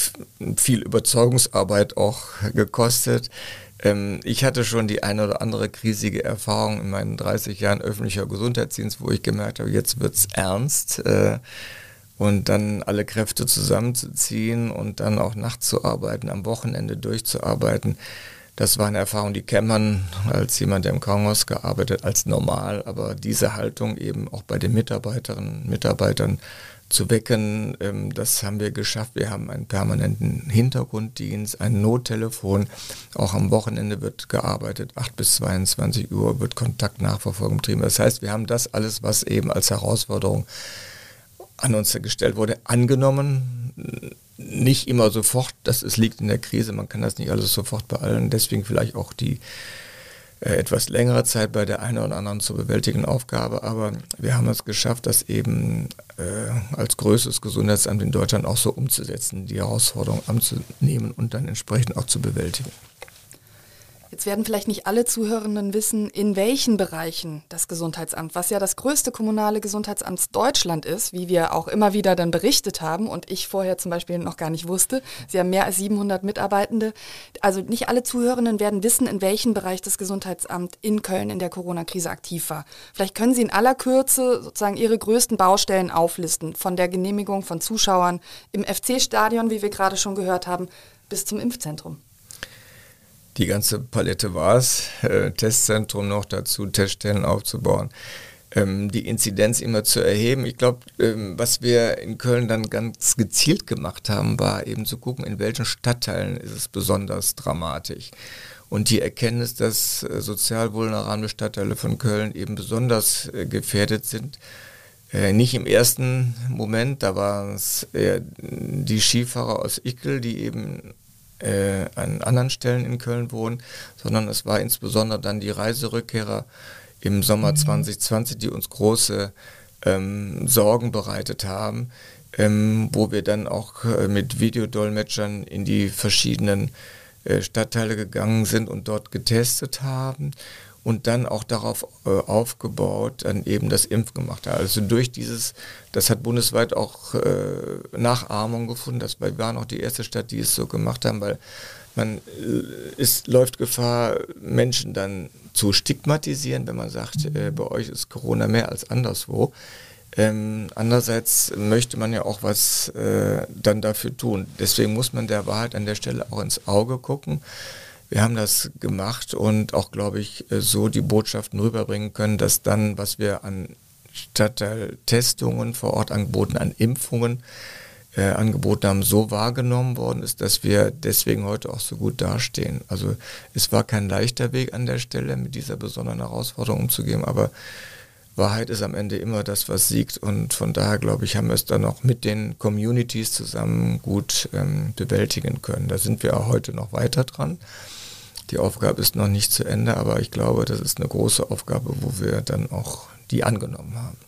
viel Überzeugungsarbeit auch gekostet. Ähm, ich hatte schon die eine oder andere krisige Erfahrung in meinen 30 Jahren öffentlicher Gesundheitsdienst, wo ich gemerkt habe, jetzt wird es ernst. Äh, und dann alle Kräfte zusammenzuziehen und dann auch nachts zu arbeiten, am Wochenende durchzuarbeiten. Das war eine Erfahrung, die kennt man als jemand, der im Krankenhaus gearbeitet, als normal. Aber diese Haltung eben auch bei den Mitarbeiterinnen und Mitarbeitern zu wecken. Ähm, das haben wir geschafft. Wir haben einen permanenten Hintergrunddienst, ein Nottelefon. Auch am Wochenende wird gearbeitet. 8 bis 22 Uhr wird Kontaktnachverfolgung betrieben. Das heißt, wir haben das alles, was eben als Herausforderung an uns gestellt wurde, angenommen. Nicht immer sofort, das ist, liegt in der Krise, man kann das nicht alles sofort bei allen. Deswegen vielleicht auch die etwas längere Zeit bei der einen oder anderen zu bewältigen Aufgabe, aber wir haben es geschafft, das eben äh, als größtes Gesundheitsamt in Deutschland auch so umzusetzen, die Herausforderung anzunehmen und dann entsprechend auch zu bewältigen. Jetzt werden vielleicht nicht alle Zuhörenden wissen, in welchen Bereichen das Gesundheitsamt, was ja das größte kommunale Gesundheitsamt Deutschland ist, wie wir auch immer wieder dann berichtet haben und ich vorher zum Beispiel noch gar nicht wusste. Sie haben mehr als 700 Mitarbeitende. Also nicht alle Zuhörenden werden wissen, in welchem Bereich das Gesundheitsamt in Köln in der Corona-Krise aktiv war. Vielleicht können Sie in aller Kürze sozusagen Ihre größten Baustellen auflisten, von der Genehmigung von Zuschauern im FC-Stadion, wie wir gerade schon gehört haben, bis zum Impfzentrum die ganze Palette war es, äh, Testzentrum noch dazu, Teststellen aufzubauen, ähm, die Inzidenz immer zu erheben. Ich glaube, ähm, was wir in Köln dann ganz gezielt gemacht haben, war eben zu gucken, in welchen Stadtteilen ist es besonders dramatisch. Und die Erkenntnis, dass äh, sozial vulnerable Stadtteile von Köln eben besonders äh, gefährdet sind, äh, nicht im ersten Moment, da waren es die Skifahrer aus Ickel, die eben äh, an anderen Stellen in Köln wohnen, sondern es war insbesondere dann die Reiserückkehrer im Sommer mhm. 2020, die uns große ähm, Sorgen bereitet haben, ähm, wo wir dann auch äh, mit Videodolmetschern in die verschiedenen äh, Stadtteile gegangen sind und dort getestet haben und dann auch darauf äh, aufgebaut, dann eben das Impf gemacht hat. Also durch dieses, das hat bundesweit auch äh, Nachahmung gefunden. Das wir waren auch die erste Stadt, die es so gemacht haben, weil man ist, äh, läuft Gefahr, Menschen dann zu stigmatisieren, wenn man sagt, äh, bei euch ist Corona mehr als anderswo. Ähm, andererseits möchte man ja auch was äh, dann dafür tun. Deswegen muss man der Wahrheit an der Stelle auch ins Auge gucken wir haben das gemacht und auch, glaube ich, äh, so die Botschaften rüberbringen können, dass dann, was wir an Stadtteiltestungen vor Ort angeboten, an Impfungen äh, angeboten haben, so wahrgenommen worden ist, dass wir deswegen heute auch so gut dastehen. Also es war kein leichter Weg an der Stelle, mit dieser besonderen Herausforderung umzugehen, aber Wahrheit ist am Ende immer das, was siegt. Und von daher, glaube ich, haben wir es dann auch mit den Communities zusammen gut ähm, bewältigen können. Da sind wir auch heute noch weiter dran. Die Aufgabe ist noch nicht zu Ende, aber ich glaube, das ist eine große Aufgabe, wo wir dann auch die angenommen haben.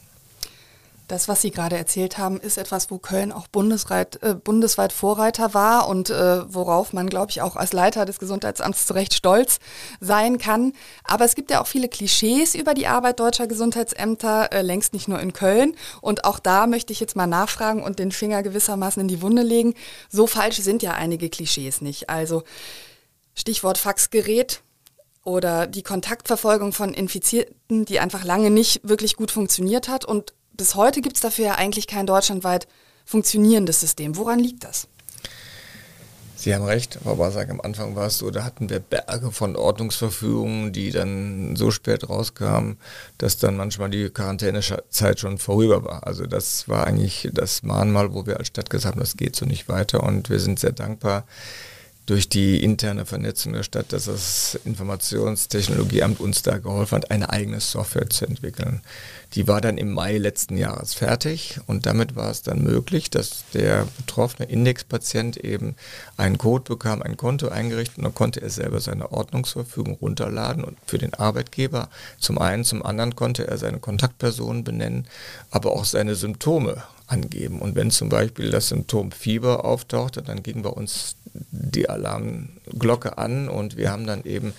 Das, was Sie gerade erzählt haben, ist etwas, wo Köln auch bundesweit, äh, bundesweit Vorreiter war und äh, worauf man, glaube ich, auch als Leiter des Gesundheitsamts zu Recht stolz sein kann. Aber es gibt ja auch viele Klischees über die Arbeit deutscher Gesundheitsämter, äh, längst nicht nur in Köln. Und auch da möchte ich jetzt mal nachfragen und den Finger gewissermaßen in die Wunde legen. So falsch sind ja einige Klischees nicht. Also Stichwort Faxgerät, oder die Kontaktverfolgung von Infizierten, die einfach lange nicht wirklich gut funktioniert hat und bis heute gibt es dafür ja eigentlich kein deutschlandweit funktionierendes System. Woran liegt das? Sie haben recht, Frau Basak, am Anfang war es so, da hatten wir Berge von Ordnungsverfügungen, die dann so spät rauskamen, dass dann manchmal die Quarantänezeit schon vorüber war. Also das war eigentlich das Mahnmal, wo wir als Stadt gesagt haben, das geht so nicht weiter und wir sind sehr dankbar, durch die interne Vernetzung der Stadt, dass das Informationstechnologieamt uns da geholfen hat, eine eigene Software zu entwickeln. Die war dann im Mai letzten Jahres fertig und damit war es dann möglich, dass der betroffene Indexpatient eben einen Code bekam, ein Konto eingerichtet und dann konnte er selber seine Ordnungsverfügung runterladen und für den Arbeitgeber zum einen, zum anderen konnte er seine Kontaktpersonen benennen, aber auch seine Symptome angeben. Und wenn zum Beispiel das Symptom Fieber auftauchte, dann ging bei uns die Alarmglocke an und wir haben dann eben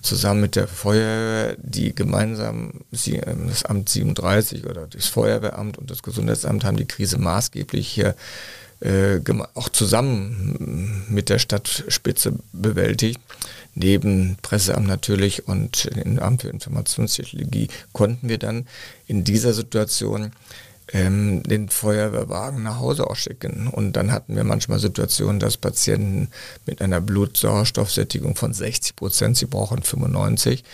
zusammen mit der Feuerwehr, die gemeinsam, ähm, das Amt 37 oder das Feuerwehramt und das Gesundheitsamt haben die Krise maßgeblich hier äh, auch zusammen mit der Stadtspitze bewältigt. Neben Presseamt natürlich und dem Amt für Informationstechnologie konnten wir dann in dieser Situation ähm, den Feuerwehrwagen nach Hause ausschicken. Und dann hatten wir manchmal Situationen, dass Patienten mit einer Blutsauerstoffsättigung von 60 Prozent, sie brauchen 95,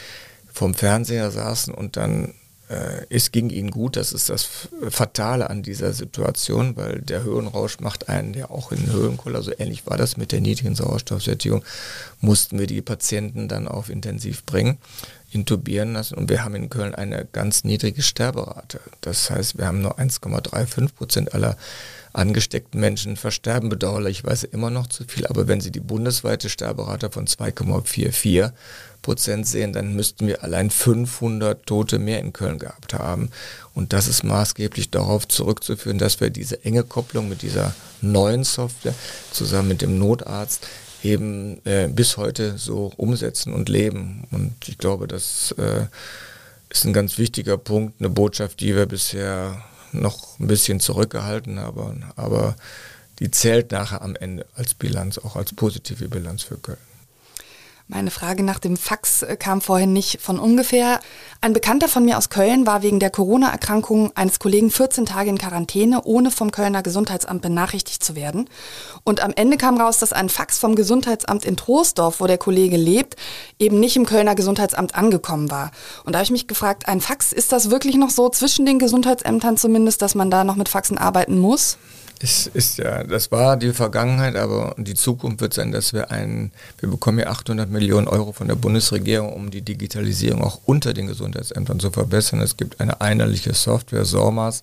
vom Fernseher saßen und dann äh, es ging ihnen gut, das ist das Fatale an dieser Situation, weil der Höhenrausch macht einen ja auch in den Höhenkoller, so ähnlich war das mit der niedrigen Sauerstoffsättigung, mussten wir die Patienten dann auf intensiv bringen intubieren lassen und wir haben in Köln eine ganz niedrige Sterberate. Das heißt, wir haben nur 1,35 Prozent aller angesteckten Menschen versterben bedauerlicherweise immer noch zu viel. Aber wenn Sie die bundesweite Sterberate von 2,44 Prozent sehen, dann müssten wir allein 500 Tote mehr in Köln gehabt haben. Und das ist maßgeblich darauf zurückzuführen, dass wir diese enge Kopplung mit dieser neuen Software zusammen mit dem Notarzt eben äh, bis heute so umsetzen und leben. Und ich glaube, das äh, ist ein ganz wichtiger Punkt, eine Botschaft, die wir bisher noch ein bisschen zurückgehalten haben, aber die zählt nachher am Ende als Bilanz, auch als positive Bilanz für Köln. Meine Frage nach dem Fax äh, kam vorhin nicht von ungefähr. Ein Bekannter von mir aus Köln war wegen der Corona-Erkrankung eines Kollegen 14 Tage in Quarantäne, ohne vom Kölner Gesundheitsamt benachrichtigt zu werden. Und am Ende kam raus, dass ein Fax vom Gesundheitsamt in Troisdorf, wo der Kollege lebt, eben nicht im Kölner Gesundheitsamt angekommen war. Und da habe ich mich gefragt, ein Fax, ist das wirklich noch so zwischen den Gesundheitsämtern zumindest, dass man da noch mit Faxen arbeiten muss? Es ist ja, das war die Vergangenheit, aber die Zukunft wird sein, dass wir einen, wir bekommen ja 800 Millionen Euro von der Bundesregierung, um die Digitalisierung auch unter den Gesundheitsämtern zu verbessern. Es gibt eine einheitliche Software, SORMAS,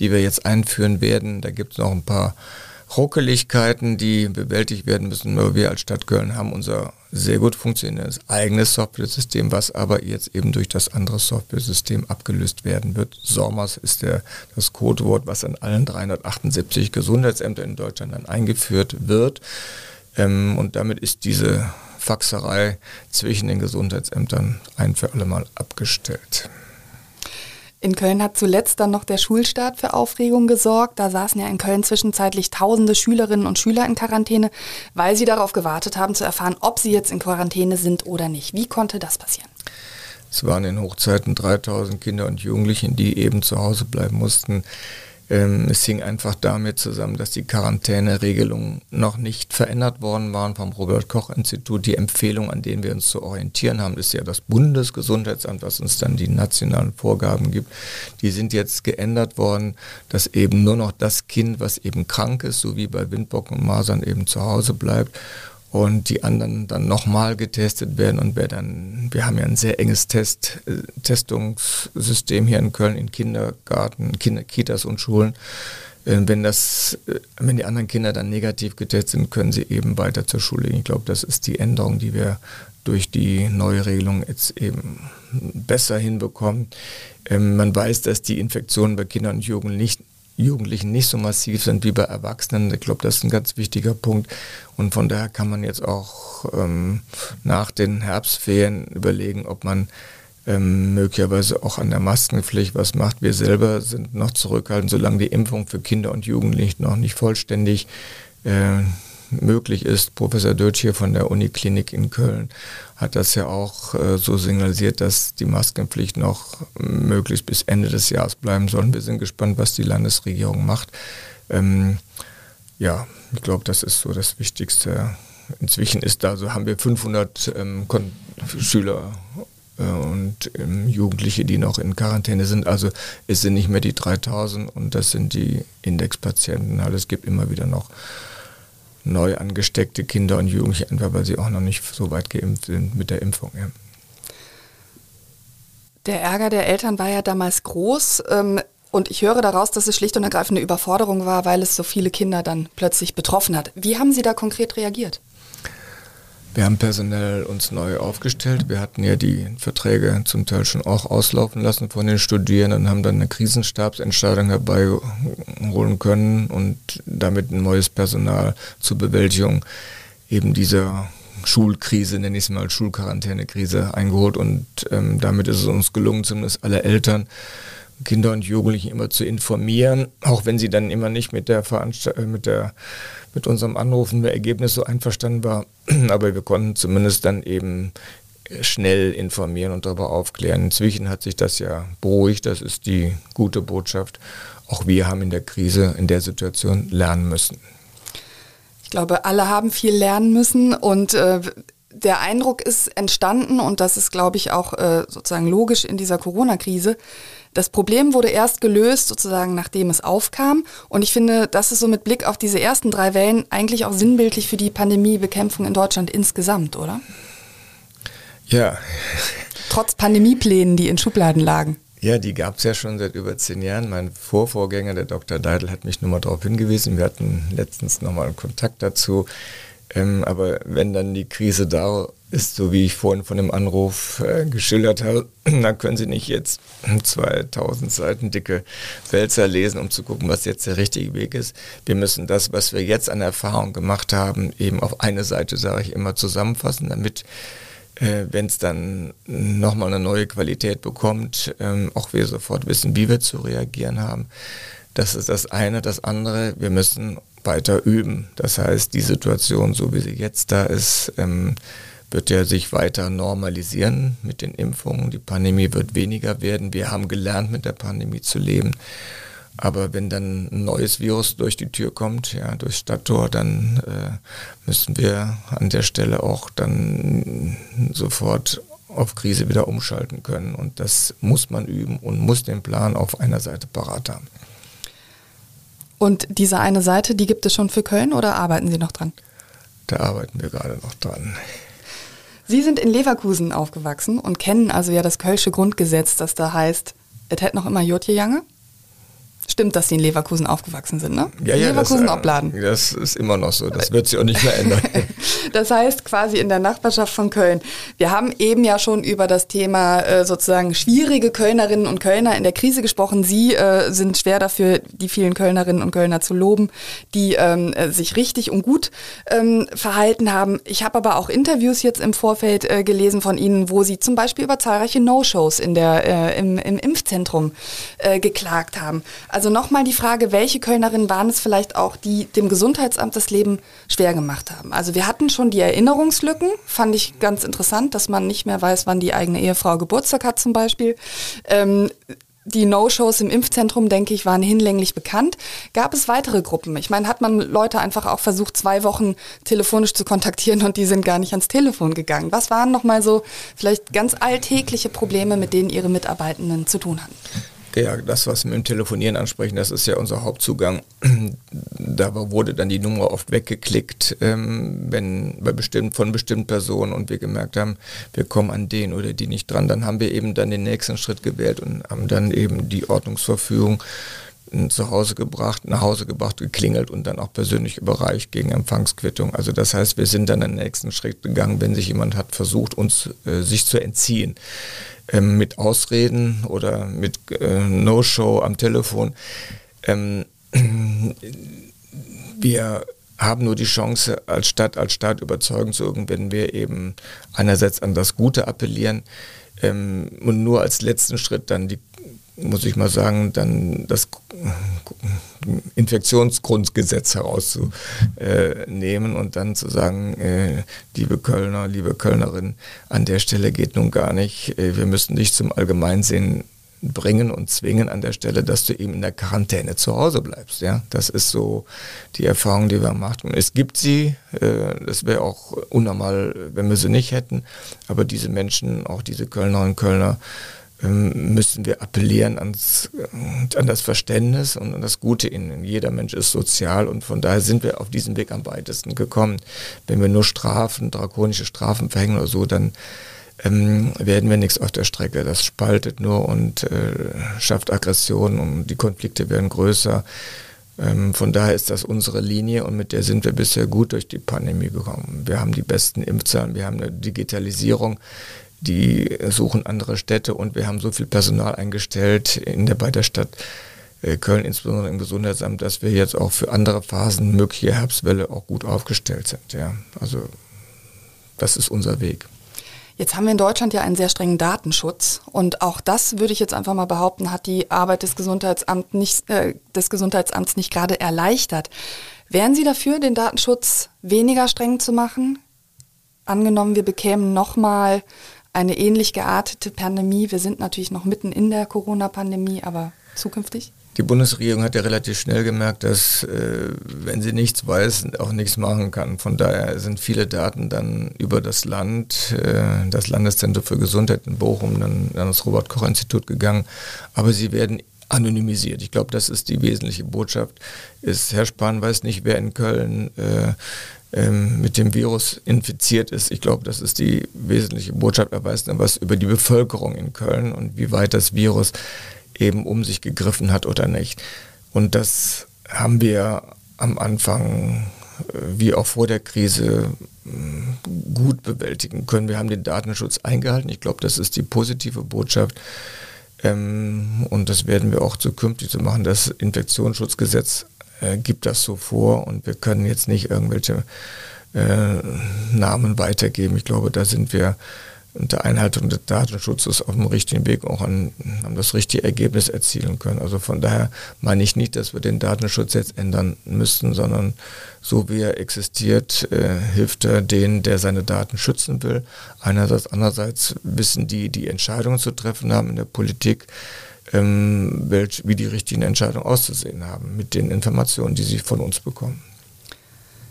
die wir jetzt einführen werden. Da gibt es noch ein paar Ruckeligkeiten, die bewältigt werden müssen. Nur wir als Stadt Köln haben unser sehr gut funktionierendes eigenes Software-System, was aber jetzt eben durch das andere Software-System abgelöst werden wird. SORMAS ist der, das Codewort, was an allen 378 Gesundheitsämtern in Deutschland dann eingeführt wird. Ähm, und damit ist diese Faxerei zwischen den Gesundheitsämtern ein für alle Mal abgestellt. In Köln hat zuletzt dann noch der Schulstart für Aufregung gesorgt. Da saßen ja in Köln zwischenzeitlich tausende Schülerinnen und Schüler in Quarantäne, weil sie darauf gewartet haben zu erfahren, ob sie jetzt in Quarantäne sind oder nicht. Wie konnte das passieren? Es waren in Hochzeiten 3000 Kinder und Jugendliche, die eben zu Hause bleiben mussten. Ähm, es hing einfach damit zusammen, dass die Quarantäneregelungen noch nicht verändert worden waren vom Robert-Koch-Institut. Die Empfehlung, an denen wir uns zu orientieren haben, ist ja das Bundesgesundheitsamt, was uns dann die nationalen Vorgaben gibt. Die sind jetzt geändert worden, dass eben nur noch das Kind, was eben krank ist, so wie bei Windbock und Masern eben zu Hause bleibt und die anderen dann nochmal getestet werden und wer dann, wir haben ja ein sehr enges Test, äh, Testungssystem hier in Köln in Kindergarten, Kinder, Kitas und Schulen. Äh, wenn das, äh, wenn die anderen Kinder dann negativ getestet sind, können sie eben weiter zur Schule gehen. Ich glaube, das ist die Änderung, die wir durch die neue Regelung jetzt eben besser hinbekommen. Ähm, man weiß, dass die Infektionen bei Kindern und Jugendlichen nicht, Jugendlichen nicht so massiv sind wie bei Erwachsenen. Ich glaube, das ist ein ganz wichtiger Punkt. Und von daher kann man jetzt auch ähm, nach den Herbstferien überlegen, ob man ähm, möglicherweise auch an der Maskenpflicht was macht. Wir selber sind noch zurückhaltend, solange die Impfung für Kinder und Jugendliche noch nicht vollständig äh, möglich ist. Professor Dötsch hier von der Uniklinik in Köln hat das ja auch äh, so signalisiert, dass die Maskenpflicht noch möglichst bis Ende des Jahres bleiben soll. Wir sind gespannt, was die Landesregierung macht. Ähm, ja, ich glaube, das ist so das Wichtigste. Inzwischen ist da, so haben wir 500 ähm, Schüler äh, und ähm, Jugendliche, die noch in Quarantäne sind. Also es sind nicht mehr die 3000 und das sind die Indexpatienten. Also es gibt immer wieder noch neu angesteckte Kinder und Jugendliche, einfach weil sie auch noch nicht so weit geimpft sind mit der Impfung. Ja. Der Ärger der Eltern war ja damals groß. Ähm, und ich höre daraus, dass es schlicht und ergreifend eine Überforderung war, weil es so viele Kinder dann plötzlich betroffen hat. Wie haben Sie da konkret reagiert? Wir haben personell uns neu aufgestellt. Wir hatten ja die Verträge zum Teil schon auch auslaufen lassen von den Studierenden, haben dann eine Krisenstabsentscheidung herbeiholen können und damit ein neues Personal zur Bewältigung eben dieser Schulkrise, nenne ich es mal Schulquarantänekrise eingeholt und ähm, damit ist es uns gelungen, zumindest alle Eltern Kinder und Jugendlichen immer zu informieren, auch wenn sie dann immer nicht mit der Veranstaltung, äh, mit der mit unserem Anrufen der Ergebnis so einverstanden war, aber wir konnten zumindest dann eben schnell informieren und darüber aufklären. Inzwischen hat sich das ja beruhigt, das ist die gute Botschaft. Auch wir haben in der Krise, in der Situation lernen müssen. Ich glaube, alle haben viel lernen müssen und äh, der Eindruck ist entstanden und das ist, glaube ich, auch äh, sozusagen logisch in dieser Corona-Krise, das Problem wurde erst gelöst, sozusagen nachdem es aufkam. Und ich finde, das ist so mit Blick auf diese ersten drei Wellen eigentlich auch sinnbildlich für die Pandemiebekämpfung in Deutschland insgesamt, oder? Ja. Trotz Pandemieplänen, die in Schubladen lagen. Ja, die gab es ja schon seit über zehn Jahren. Mein Vorvorgänger, der Dr. Deidel, hat mich nur mal darauf hingewiesen. Wir hatten letztens nochmal einen Kontakt dazu. Ähm, aber wenn dann die Krise da ist, so wie ich vorhin von dem Anruf äh, geschildert habe, dann können Sie nicht jetzt 2000 Seiten dicke Wälzer lesen, um zu gucken, was jetzt der richtige Weg ist. Wir müssen das, was wir jetzt an Erfahrung gemacht haben, eben auf eine Seite, sage ich immer, zusammenfassen, damit äh, wenn es dann nochmal eine neue Qualität bekommt, ähm, auch wir sofort wissen, wie wir zu reagieren haben. Das ist das eine. Das andere, wir müssen weiter üben. Das heißt, die Situation, so wie sie jetzt da ist, ähm, wird ja sich weiter normalisieren mit den Impfungen. Die Pandemie wird weniger werden. Wir haben gelernt, mit der Pandemie zu leben. Aber wenn dann ein neues Virus durch die Tür kommt, ja, durchs Stadttor, dann äh, müssen wir an der Stelle auch dann sofort auf Krise wieder umschalten können. Und das muss man üben und muss den Plan auf einer Seite parat haben. Und diese eine Seite, die gibt es schon für Köln oder arbeiten Sie noch dran? Da arbeiten wir gerade noch dran. Sie sind in Leverkusen aufgewachsen und kennen also ja das Kölsche Grundgesetz, das da heißt, es hätte noch immer Jotje Jange? Stimmt, dass Sie in Leverkusen aufgewachsen sind, ne? Ja, ja, Leverkusen das, Obladen. Das ist immer noch so. Das wird sich auch nicht mehr ändern. das heißt quasi in der Nachbarschaft von Köln. Wir haben eben ja schon über das Thema äh, sozusagen schwierige Kölnerinnen und Kölner in der Krise gesprochen. Sie äh, sind schwer dafür, die vielen Kölnerinnen und Kölner zu loben, die ähm, äh, sich richtig und gut ähm, verhalten haben. Ich habe aber auch Interviews jetzt im Vorfeld äh, gelesen von Ihnen, wo Sie zum Beispiel über zahlreiche No-Shows in der äh, im, im Impfzentrum äh, geklagt haben. Also nochmal die Frage, welche Kölnerinnen waren es vielleicht auch, die dem Gesundheitsamt das Leben schwer gemacht haben? Also wir hatten schon die Erinnerungslücken, fand ich ganz interessant, dass man nicht mehr weiß, wann die eigene Ehefrau Geburtstag hat zum Beispiel. Ähm, die No-Shows im Impfzentrum, denke ich, waren hinlänglich bekannt. Gab es weitere Gruppen? Ich meine, hat man Leute einfach auch versucht, zwei Wochen telefonisch zu kontaktieren und die sind gar nicht ans Telefon gegangen? Was waren nochmal so vielleicht ganz alltägliche Probleme, mit denen Ihre Mitarbeitenden zu tun hatten? Ja, das, was wir im Telefonieren ansprechen, das ist ja unser Hauptzugang. Da wurde dann die Nummer oft weggeklickt, ähm, wenn bei bestimmt, von bestimmten Personen und wir gemerkt haben, wir kommen an den oder die nicht dran, dann haben wir eben dann den nächsten Schritt gewählt und haben dann eben die Ordnungsverfügung zu Hause gebracht, nach Hause gebracht, geklingelt und dann auch persönlich überreicht gegen Empfangsquittung. Also das heißt, wir sind dann den nächsten Schritt gegangen, wenn sich jemand hat versucht, uns äh, sich zu entziehen. Ähm, mit Ausreden oder mit äh, No-Show am Telefon. Ähm, wir haben nur die Chance, als Stadt, als Staat überzeugen zu wirken, wenn wir eben einerseits an das Gute appellieren ähm, und nur als letzten Schritt dann die, muss ich mal sagen, dann das Infektionsgrundgesetz herauszunehmen und dann zu sagen, äh, liebe Kölner, liebe Kölnerin, an der Stelle geht nun gar nicht, äh, wir müssen dich zum Allgemeinsehen bringen und zwingen an der Stelle, dass du eben in der Quarantäne zu Hause bleibst. Ja, das ist so die Erfahrung, die wir machen. Es gibt sie. Äh, das wäre auch unnormal, wenn wir sie nicht hätten. Aber diese Menschen, auch diese Kölnerinnen und Kölner, müssen wir appellieren ans, an das Verständnis und an das Gute in. Jeder Mensch ist sozial und von daher sind wir auf diesem Weg am weitesten gekommen. Wenn wir nur Strafen, drakonische Strafen verhängen oder so, dann ähm, werden wir nichts auf der Strecke. Das spaltet nur und äh, schafft Aggression und die Konflikte werden größer. Ähm, von daher ist das unsere Linie und mit der sind wir bisher gut durch die Pandemie gekommen. Wir haben die besten Impfzahlen, wir haben eine Digitalisierung, die suchen andere Städte und wir haben so viel Personal eingestellt in der, bei der Stadt äh, Köln, insbesondere im Gesundheitsamt, dass wir jetzt auch für andere Phasen mögliche Herbstwelle auch gut aufgestellt sind. Ja. Also das ist unser Weg. Jetzt haben wir in Deutschland ja einen sehr strengen Datenschutz und auch das würde ich jetzt einfach mal behaupten, hat die Arbeit des Gesundheitsamts nicht, äh, des Gesundheitsamts nicht gerade erleichtert. Wären Sie dafür, den Datenschutz weniger streng zu machen? Angenommen, wir bekämen nochmal eine ähnlich geartete Pandemie. Wir sind natürlich noch mitten in der Corona-Pandemie, aber zukünftig? Die Bundesregierung hat ja relativ schnell gemerkt, dass äh, wenn sie nichts weiß, auch nichts machen kann. Von daher sind viele Daten dann über das Land, äh, das Landeszentrum für Gesundheit in Bochum, dann an das Robert-Koch-Institut gegangen. Aber sie werden anonymisiert. Ich glaube, das ist die wesentliche Botschaft. Ist, Herr Spahn weiß nicht, wer in Köln äh, ähm, mit dem Virus infiziert ist. Ich glaube, das ist die wesentliche Botschaft. Er weiß dann was über die Bevölkerung in Köln und wie weit das Virus eben um sich gegriffen hat oder nicht. Und das haben wir am Anfang äh, wie auch vor der Krise mm, gut bewältigen können. Wir haben den Datenschutz eingehalten. Ich glaube, das ist die positive Botschaft. Ähm, und das werden wir auch zukünftig so machen. Das Infektionsschutzgesetz äh, gibt das so vor und wir können jetzt nicht irgendwelche äh, Namen weitergeben. Ich glaube, da sind wir unter Einhaltung des Datenschutzes auf dem richtigen Weg auch an, an das richtige Ergebnis erzielen können. Also von daher meine ich nicht, dass wir den Datenschutz jetzt ändern müssten, sondern so wie er existiert, äh, hilft er denen, der seine Daten schützen will. Einerseits, andererseits wissen die, die Entscheidungen zu treffen haben in der Politik, ähm, welch, wie die richtigen Entscheidungen auszusehen haben mit den Informationen, die sie von uns bekommen.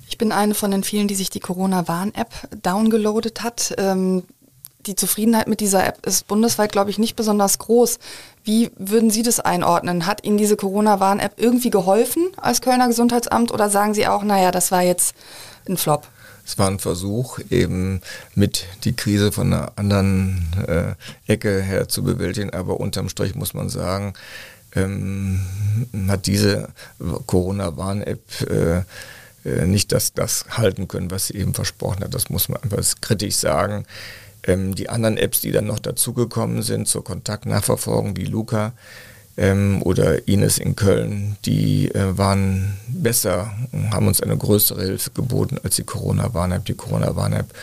Ich bin eine von den vielen, die sich die Corona-Warn-App downgeloadet hat. Ähm, die Zufriedenheit mit dieser App ist bundesweit, glaube ich, nicht besonders groß. Wie würden Sie das einordnen? Hat Ihnen diese Corona-Warn-App irgendwie geholfen als Kölner Gesundheitsamt oder sagen Sie auch, naja, das war jetzt ein Flop? Es war ein Versuch, eben mit die Krise von einer anderen äh, Ecke her zu bewältigen, aber unterm Strich muss man sagen, ähm, hat diese Corona-Warn-App äh, äh, nicht das, das halten können, was sie eben versprochen hat. Das muss man einfach kritisch sagen. Ähm, die anderen Apps, die dann noch dazugekommen sind zur Kontaktnachverfolgung wie Luca ähm, oder Ines in Köln, die äh, waren besser, haben uns eine größere Hilfe geboten als die Corona-Warn-App. Die Corona-Warn-App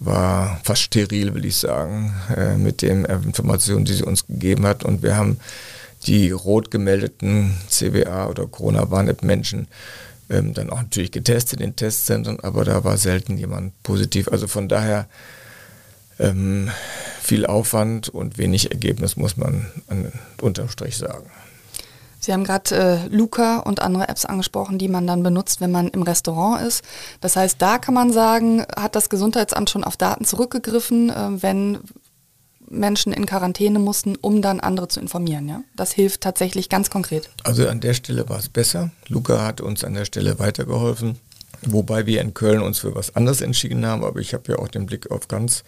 war fast steril, will ich sagen, äh, mit den Informationen, die sie uns gegeben hat. Und wir haben die rot gemeldeten CWA oder Corona-Warn-App-Menschen ähm, dann auch natürlich getestet in Testzentren, aber da war selten jemand positiv. Also von daher ähm, viel Aufwand und wenig Ergebnis, muss man an, unterm Strich sagen. Sie haben gerade äh, Luca und andere Apps angesprochen, die man dann benutzt, wenn man im Restaurant ist. Das heißt, da kann man sagen, hat das Gesundheitsamt schon auf Daten zurückgegriffen, äh, wenn Menschen in Quarantäne mussten, um dann andere zu informieren. Ja? Das hilft tatsächlich ganz konkret. Also an der Stelle war es besser. Luca hat uns an der Stelle weitergeholfen. Wobei wir in Köln uns für was anderes entschieden haben, aber ich habe ja auch den Blick auf ganz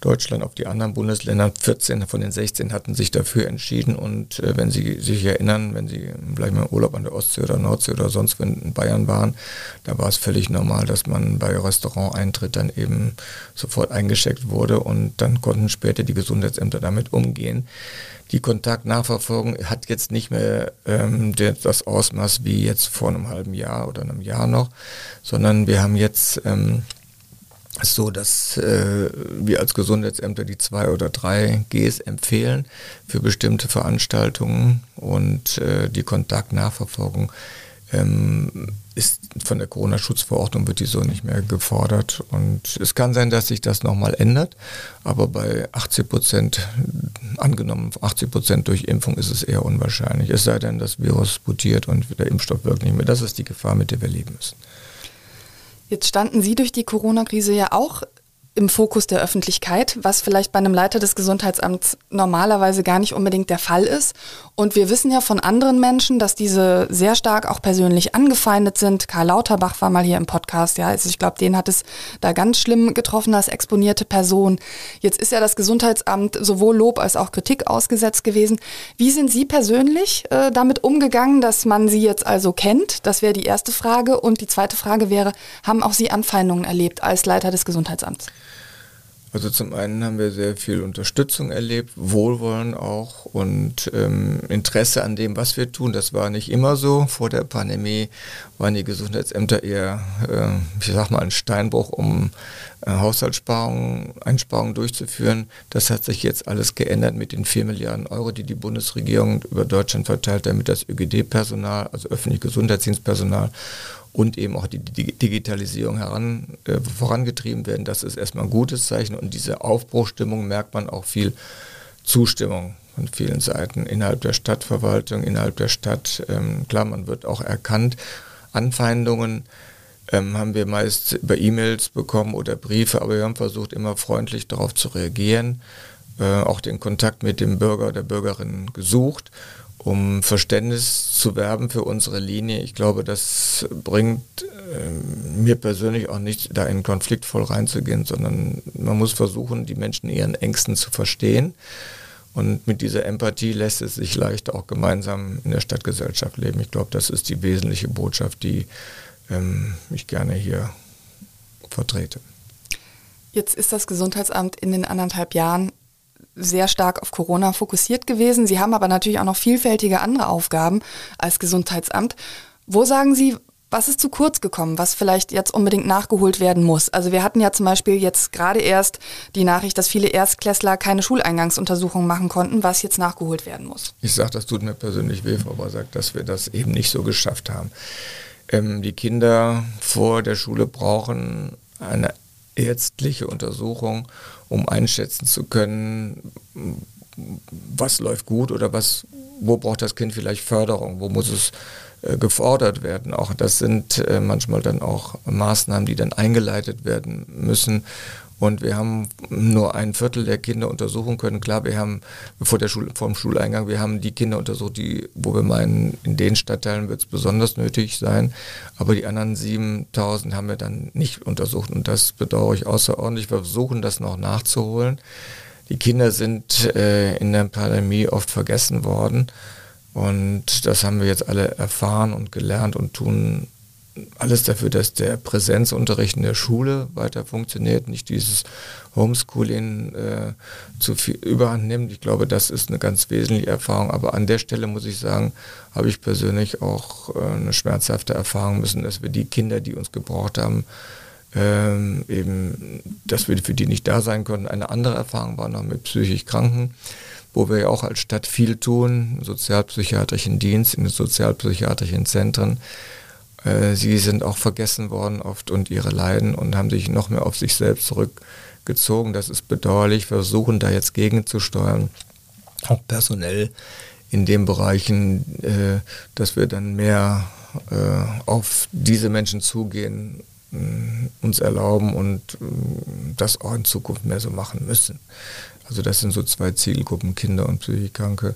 Deutschland auf die anderen Bundesländer. 14 von den 16 hatten sich dafür entschieden und äh, wenn Sie sich erinnern, wenn Sie vielleicht mal Urlaub an der Ostsee oder Nordsee oder sonst wo in Bayern waren, da war es völlig normal, dass man bei Restauranteintritt dann eben sofort eingeschickt wurde und dann konnten später die Gesundheitsämter damit umgehen. Die Kontaktnachverfolgung hat jetzt nicht mehr ähm, das Ausmaß wie jetzt vor einem halben Jahr oder einem Jahr noch, sondern wir haben jetzt ähm, so, dass äh, wir als Gesundheitsämter die zwei oder drei Gs empfehlen für bestimmte Veranstaltungen und äh, die Kontaktnachverfolgung ähm, ist von der Corona-Schutzverordnung wird die so nicht mehr gefordert. Und es kann sein, dass sich das nochmal ändert, aber bei 80 Prozent, angenommen 80 Prozent durch Impfung ist es eher unwahrscheinlich. Es sei denn, das Virus mutiert und der Impfstoff wirkt nicht mehr. Das ist die Gefahr, mit der wir leben müssen. Jetzt standen Sie durch die Corona-Krise ja auch im Fokus der Öffentlichkeit, was vielleicht bei einem Leiter des Gesundheitsamts normalerweise gar nicht unbedingt der Fall ist. Und wir wissen ja von anderen Menschen, dass diese sehr stark auch persönlich angefeindet sind. Karl Lauterbach war mal hier im Podcast, ja, also ich glaube, den hat es da ganz schlimm getroffen als exponierte Person. Jetzt ist ja das Gesundheitsamt sowohl Lob als auch Kritik ausgesetzt gewesen. Wie sind Sie persönlich äh, damit umgegangen, dass man Sie jetzt also kennt? Das wäre die erste Frage. Und die zweite Frage wäre, haben auch Sie Anfeindungen erlebt als Leiter des Gesundheitsamts? Also zum einen haben wir sehr viel Unterstützung erlebt, Wohlwollen auch und ähm, Interesse an dem, was wir tun. Das war nicht immer so. Vor der Pandemie waren die Gesundheitsämter eher, äh, ich sag mal, ein Steinbruch, um äh, Haushaltssparungen, Einsparungen durchzuführen. Das hat sich jetzt alles geändert mit den 4 Milliarden Euro, die die Bundesregierung über Deutschland verteilt, damit das ÖGD-Personal, also öffentliche Gesundheitsdienstpersonal und eben auch die Digitalisierung heran, äh, vorangetrieben werden. Das ist erstmal ein gutes Zeichen und diese Aufbruchstimmung merkt man auch viel Zustimmung von vielen Seiten innerhalb der Stadtverwaltung, innerhalb der Stadt. Ähm, klar, man wird auch erkannt. Anfeindungen ähm, haben wir meist über E-Mails bekommen oder Briefe, aber wir haben versucht, immer freundlich darauf zu reagieren, äh, auch den Kontakt mit dem Bürger oder Bürgerin gesucht um Verständnis zu werben für unsere Linie. Ich glaube, das bringt äh, mir persönlich auch nicht, da in Konflikt voll reinzugehen, sondern man muss versuchen, die Menschen ihren Ängsten zu verstehen. Und mit dieser Empathie lässt es sich leicht auch gemeinsam in der Stadtgesellschaft leben. Ich glaube, das ist die wesentliche Botschaft, die ähm, ich gerne hier vertrete. Jetzt ist das Gesundheitsamt in den anderthalb Jahren sehr stark auf Corona fokussiert gewesen. Sie haben aber natürlich auch noch vielfältige andere Aufgaben als Gesundheitsamt. Wo sagen Sie, was ist zu kurz gekommen, was vielleicht jetzt unbedingt nachgeholt werden muss? Also wir hatten ja zum Beispiel jetzt gerade erst die Nachricht, dass viele Erstklässler keine Schuleingangsuntersuchungen machen konnten, was jetzt nachgeholt werden muss. Ich sage, das tut mir persönlich weh, Frau Basak, dass wir das eben nicht so geschafft haben. Ähm, die Kinder vor der Schule brauchen eine ärztliche Untersuchung, um einschätzen zu können, was läuft gut oder was, wo braucht das Kind vielleicht Förderung, wo muss es äh, gefordert werden. Auch das sind äh, manchmal dann auch Maßnahmen, die dann eingeleitet werden müssen, und wir haben nur ein Viertel der Kinder untersuchen können. Klar, wir haben vor, der Schule, vor dem Schuleingang, wir haben die Kinder untersucht, die, wo wir meinen, in den Stadtteilen wird es besonders nötig sein. Aber die anderen 7000 haben wir dann nicht untersucht. Und das bedauere ich außerordentlich. Wir versuchen das noch nachzuholen. Die Kinder sind äh, in der Pandemie oft vergessen worden. Und das haben wir jetzt alle erfahren und gelernt und tun alles dafür, dass der Präsenzunterricht in der Schule weiter funktioniert, nicht dieses Homeschooling äh, zu viel überhand nimmt. Ich glaube, das ist eine ganz wesentliche Erfahrung. Aber an der Stelle muss ich sagen, habe ich persönlich auch äh, eine schmerzhafte Erfahrung müssen, dass wir die Kinder, die uns gebraucht haben, ähm, eben, dass wir für die nicht da sein konnten. Eine andere Erfahrung war noch mit psychisch Kranken wo wir ja auch als Stadt viel tun, im sozialpsychiatrischen Dienst, in den sozialpsychiatrischen Zentren, äh, sie sind auch vergessen worden oft und ihre Leiden und haben sich noch mehr auf sich selbst zurückgezogen. Das ist bedauerlich. Wir versuchen da jetzt gegenzusteuern, auch personell in den Bereichen, äh, dass wir dann mehr äh, auf diese Menschen zugehen, uns erlauben und das auch in Zukunft mehr so machen müssen. Also das sind so zwei Zielgruppen, Kinder und Psychikkranke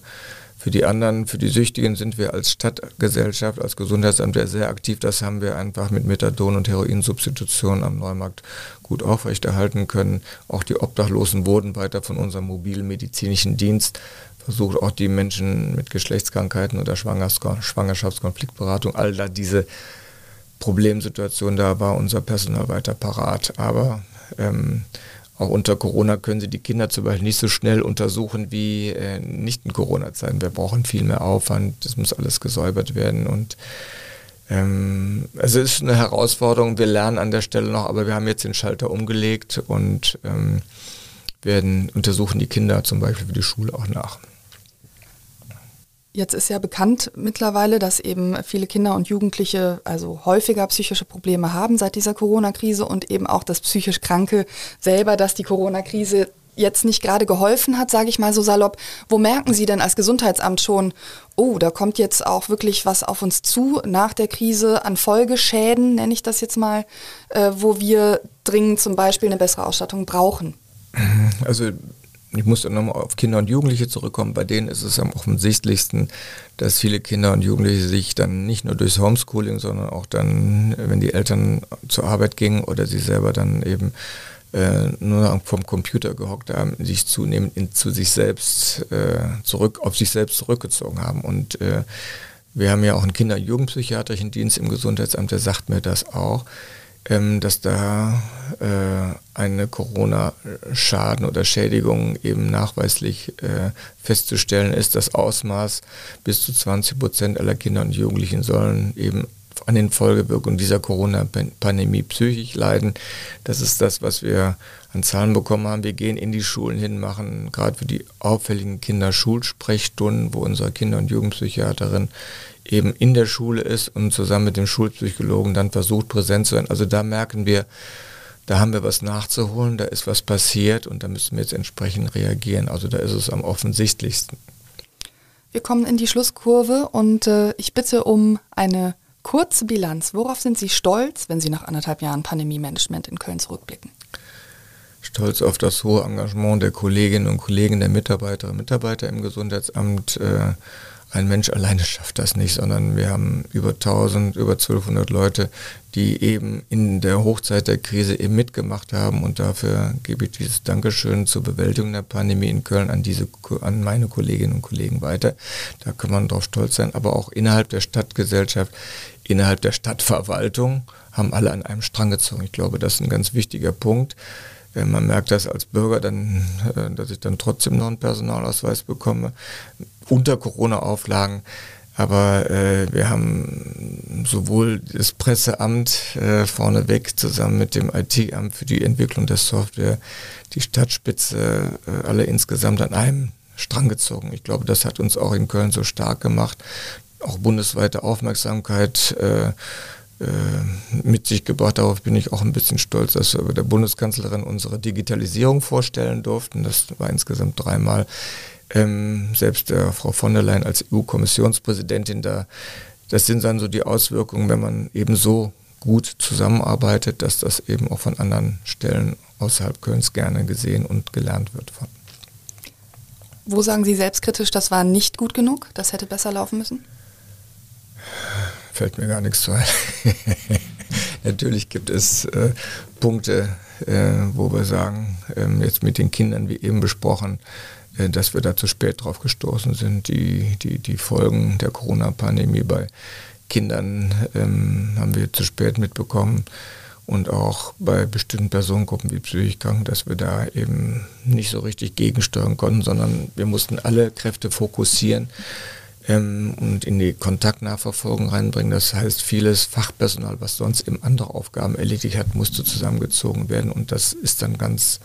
Für die anderen, für die Süchtigen sind wir als Stadtgesellschaft, als Gesundheitsamt sehr aktiv. Das haben wir einfach mit Methadon und Heroinsubstitution am Neumarkt gut aufrechterhalten können. Auch die Obdachlosen wurden weiter von unserem mobilen medizinischen Dienst versucht, auch die Menschen mit Geschlechtskrankheiten oder Schwangerschaftskonfliktberatung, all da diese Problemsituation, da war unser Personal weiter parat. Aber ähm, auch unter Corona können Sie die Kinder zum Beispiel nicht so schnell untersuchen wie äh, nicht in Corona-Zeiten. Wir brauchen viel mehr Aufwand, das muss alles gesäubert werden und ähm, also es ist eine Herausforderung, wir lernen an der Stelle noch, aber wir haben jetzt den Schalter umgelegt und ähm, werden untersuchen die Kinder zum Beispiel für die Schule auch nach. Jetzt ist ja bekannt mittlerweile, dass eben viele Kinder und Jugendliche also häufiger psychische Probleme haben seit dieser Corona-Krise und eben auch das psychisch Kranke selber, dass die Corona-Krise jetzt nicht gerade geholfen hat, sage ich mal so salopp. Wo merken Sie denn als Gesundheitsamt schon, oh, da kommt jetzt auch wirklich was auf uns zu nach der Krise an Folgeschäden, nenne ich das jetzt mal, äh, wo wir dringend zum Beispiel eine bessere Ausstattung brauchen? Also ich muss dann nochmal auf Kinder und Jugendliche zurückkommen. Bei denen ist es am offensichtlichsten, dass viele Kinder und Jugendliche sich dann nicht nur durchs Homeschooling, sondern auch dann, wenn die Eltern zur Arbeit gingen oder sie selber dann eben äh, nur vom Computer gehockt haben, sich zunehmend in, zu sich selbst äh, zurück, auf sich selbst zurückgezogen haben. Und äh, wir haben ja auch einen Kinder- und Jugendpsychiatrischen Dienst im Gesundheitsamt, der sagt mir das auch ähm, dass da äh, eine Corona-Schaden oder Schädigung eben nachweislich äh, festzustellen ist. Das Ausmaß bis zu 20 Prozent aller Kinder und Jugendlichen sollen eben an den Folgewirkungen dieser Corona-Pandemie psychisch leiden. Das ist das, was wir an Zahlen bekommen haben. Wir gehen in die Schulen hin, machen gerade für die auffälligen Kinder Schulsprechstunden, wo unsere Kinder- und Jugendpsychiaterin eben in der Schule ist und zusammen mit dem Schulpsychologen dann versucht, präsent zu sein. Also da merken wir, da haben wir was nachzuholen, da ist was passiert und da müssen wir jetzt entsprechend reagieren. Also da ist es am offensichtlichsten. Wir kommen in die Schlusskurve und äh, ich bitte um eine kurze Bilanz. Worauf sind Sie stolz, wenn Sie nach anderthalb Jahren Pandemie-Management in Köln zurückblicken? Stolz auf das hohe Engagement der Kolleginnen und Kollegen, der Mitarbeiterinnen und Mitarbeiter im Gesundheitsamt. Äh, ein Mensch alleine schafft das nicht, sondern wir haben über 1000, über 1200 Leute, die eben in der Hochzeit der Krise eben mitgemacht haben und dafür gebe ich dieses Dankeschön zur Bewältigung der Pandemie in Köln an diese, an meine Kolleginnen und Kollegen weiter. Da kann man drauf stolz sein, aber auch innerhalb der Stadtgesellschaft, innerhalb der Stadtverwaltung haben alle an einem Strang gezogen. Ich glaube, das ist ein ganz wichtiger Punkt. Man merkt das als Bürger dann, äh, dass ich dann trotzdem noch einen Personalausweis bekomme unter Corona-Auflagen. Aber äh, wir haben sowohl das Presseamt äh, vorneweg zusammen mit dem IT-Amt für die Entwicklung der Software, die Stadtspitze, äh, alle insgesamt an einem Strang gezogen. Ich glaube, das hat uns auch in Köln so stark gemacht, auch bundesweite Aufmerksamkeit äh, äh, mit sich gebracht. Darauf bin ich auch ein bisschen stolz, dass wir der Bundeskanzlerin unsere Digitalisierung vorstellen durften. Das war insgesamt dreimal ähm, selbst äh, Frau von der Leyen als EU-Kommissionspräsidentin da, das sind dann so die Auswirkungen, wenn man eben so gut zusammenarbeitet, dass das eben auch von anderen Stellen außerhalb Kölns gerne gesehen und gelernt wird. Von. Wo sagen Sie selbstkritisch, das war nicht gut genug, das hätte besser laufen müssen? Fällt mir gar nichts zu ein. Natürlich gibt es äh, Punkte, äh, wo wir sagen, ähm, jetzt mit den Kindern, wie eben besprochen, äh, dass wir da zu spät drauf gestoßen sind. Die, die, die Folgen der Corona-Pandemie bei Kindern ähm, haben wir zu spät mitbekommen und auch bei bestimmten Personengruppen wie psychisch krank, dass wir da eben nicht so richtig gegensteuern konnten, sondern wir mussten alle Kräfte fokussieren ähm, und in die Kontaktnachverfolgung reinbringen. Das heißt, vieles Fachpersonal, was sonst eben andere Aufgaben erledigt hat, musste zusammengezogen werden und das ist dann ganz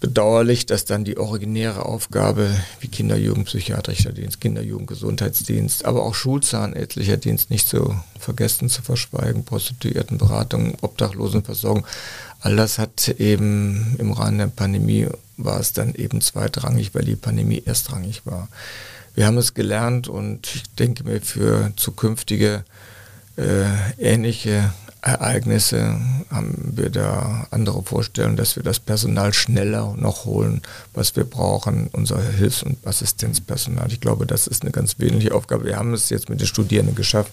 bedauerlich, dass dann die originäre Aufgabe wie Kinder-Jugendpsychiatrischer Dienst, Kinder-Jugendgesundheitsdienst, aber auch Schulzahnärztlicher Dienst nicht zu vergessen, zu verschweigen, Prostituiertenberatung, Obdachlosenversorgung, all das hat eben im Rahmen der Pandemie war es dann eben zweitrangig, weil die Pandemie erstrangig war. Wir haben es gelernt und ich denke mir für zukünftige äh, ähnliche Ereignisse haben wir da andere Vorstellungen, dass wir das Personal schneller noch holen, was wir brauchen, unser Hilfs- und Assistenzpersonal. Ich glaube, das ist eine ganz wesentliche Aufgabe. Wir haben es jetzt mit den Studierenden geschafft.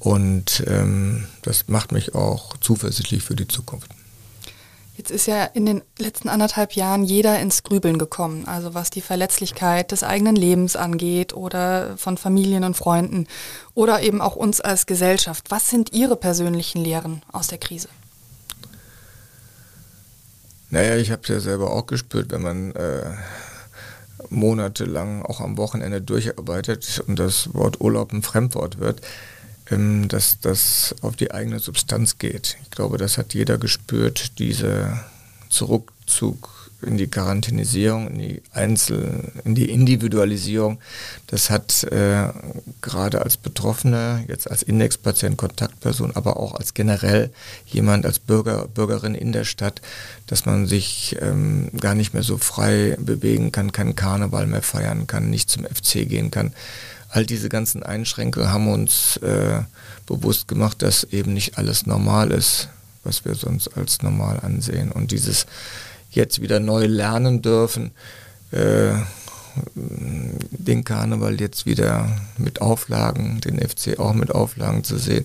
Und ähm, das macht mich auch zuversichtlich für die Zukunft. Jetzt ist ja in den letzten anderthalb Jahren jeder ins Grübeln gekommen, also was die Verletzlichkeit des eigenen Lebens angeht oder von Familien und Freunden oder eben auch uns als Gesellschaft. Was sind Ihre persönlichen Lehren aus der Krise? Naja, ich habe es ja selber auch gespürt, wenn man äh, monatelang auch am Wochenende durcharbeitet und das Wort Urlaub ein Fremdwort wird ähm, dass das auf die eigene Substanz geht. Ich glaube, das hat jeder gespürt, dieser Zurückzug in die Quarantänisierung, in die Einzel-, in die Individualisierung. Das hat äh, gerade als Betroffener, jetzt als Indexpatient, Kontaktperson, aber auch als generell jemand, als Bürger, Bürgerin in der Stadt, dass man sich ähm, gar nicht mehr so frei bewegen kann, keinen Karneval mehr feiern kann, nicht zum FC gehen kann all diese ganzen Einschränkungen haben uns äh, bewusst gemacht, dass eben nicht alles normal ist, was wir sonst als normal ansehen. Und dieses jetzt wieder neu lernen dürfen, äh, den Karneval jetzt wieder mit Auflagen, den FC auch mit Auflagen zu sehen,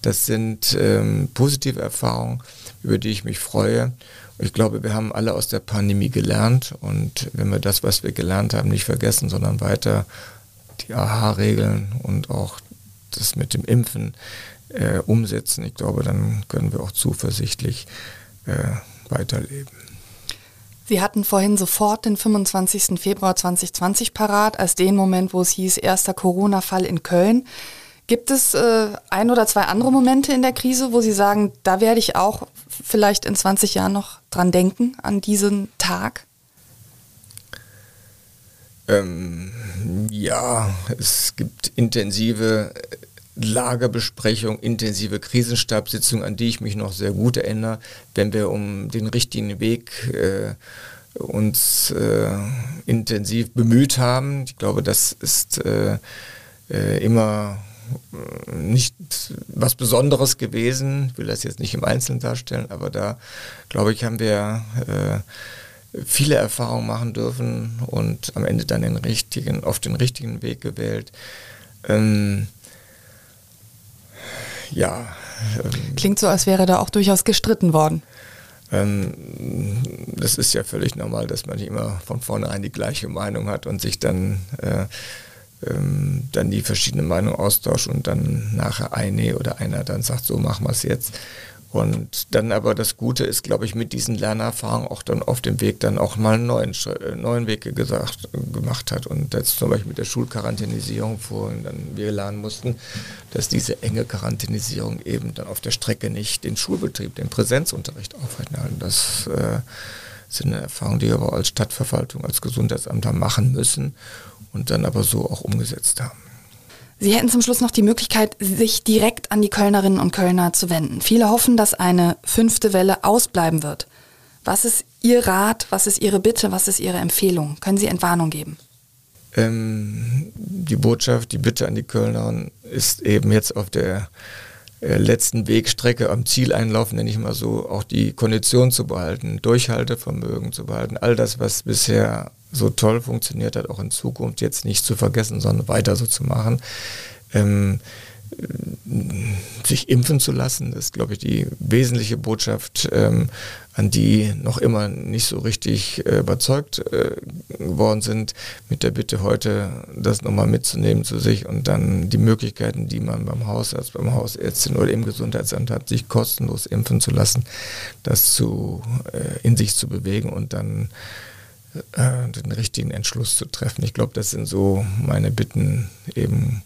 das sind ähm, positive Erfahrungen, über die ich mich freue. Ich glaube, wir haben alle aus der Pandemie gelernt und wenn wir das, was wir gelernt haben, nicht vergessen, sondern weiter die AHA-Regeln und auch das mit dem Impfen äh, umsetzen, ich glaube, dann können wir auch zuversichtlich äh, weiterleben. Sie hatten vorhin sofort den 25. Februar 2020 parat, als den Moment, wo es hieß, erster Corona-Fall in Köln. Gibt es äh, ein oder zwei andere Momente in der Krise, wo Sie sagen, da werde ich auch vielleicht in 20 Jahren noch dran denken, an diesen Tag? Ähm, ja, es gibt intensive Lagerbesprechung, intensive Krisenstabssitzung, an die ich mich noch sehr gut erinnere, wenn wir um den richtigen Weg äh, uns äh, intensiv bemüht haben. Ich glaube, das ist äh, äh immer äh, nicht was Besonderes gewesen. Ich will das jetzt nicht im Einzelnen darstellen, aber da, glaube ich, haben wir äh, viele Erfahrungen machen dürfen und am Ende dann den richtigen, auf den richtigen Weg gewählt. Ähm, ja. Ähm, Klingt so, als wäre da auch durchaus gestritten worden. Ähm, das ist ja völlig normal, dass man nicht immer von vornherein die gleiche Meinung hat und sich dann, äh, ähm, dann die verschiedenen Meinungen austauscht und dann nachher eine oder einer dann sagt, so machen wir es jetzt. Und dann aber das Gute ist, glaube ich, mit diesen Lernerfahrungen auch dann auf dem Weg dann auch mal einen neuen, äh, neuen Weg gesagt, gemacht hat. Und jetzt zum Beispiel mit der Schulquarantänisierung vorhin dann wir lernen mussten, dass diese enge Quarantänisierung eben dann auf der Strecke nicht den Schulbetrieb, den Präsenzunterricht aufrechterhalten. Das äh, sind Erfahrungen, die wir aber als Stadtverwaltung, als Gesundheitsamt haben machen müssen und dann aber so auch umgesetzt haben. Sie hätten zum Schluss noch die Möglichkeit, sich direkt an die Kölnerinnen und Kölner zu wenden. Viele hoffen, dass eine fünfte Welle ausbleiben wird. Was ist Ihr Rat, was ist Ihre Bitte, was ist Ihre Empfehlung? Können Sie Entwarnung geben? Ähm, die Botschaft, die Bitte an die Kölnerinnen ist eben jetzt auf der letzten Wegstrecke am Zieleinlauf, nenne ich mal so, auch die Kondition zu behalten, Durchhaltevermögen zu behalten, all das, was bisher so toll funktioniert hat, auch in Zukunft jetzt nicht zu vergessen, sondern weiter so zu machen. Ähm, sich impfen zu lassen, das ist, glaube ich, die wesentliche Botschaft, ähm, an die noch immer nicht so richtig äh, überzeugt äh, geworden sind, mit der Bitte heute das nochmal mitzunehmen zu sich und dann die Möglichkeiten, die man beim Hausarzt, beim Hausärztin oder im Gesundheitsamt hat, sich kostenlos impfen zu lassen, das zu, äh, in sich zu bewegen und dann äh, den richtigen Entschluss zu treffen. Ich glaube, das sind so meine Bitten, eben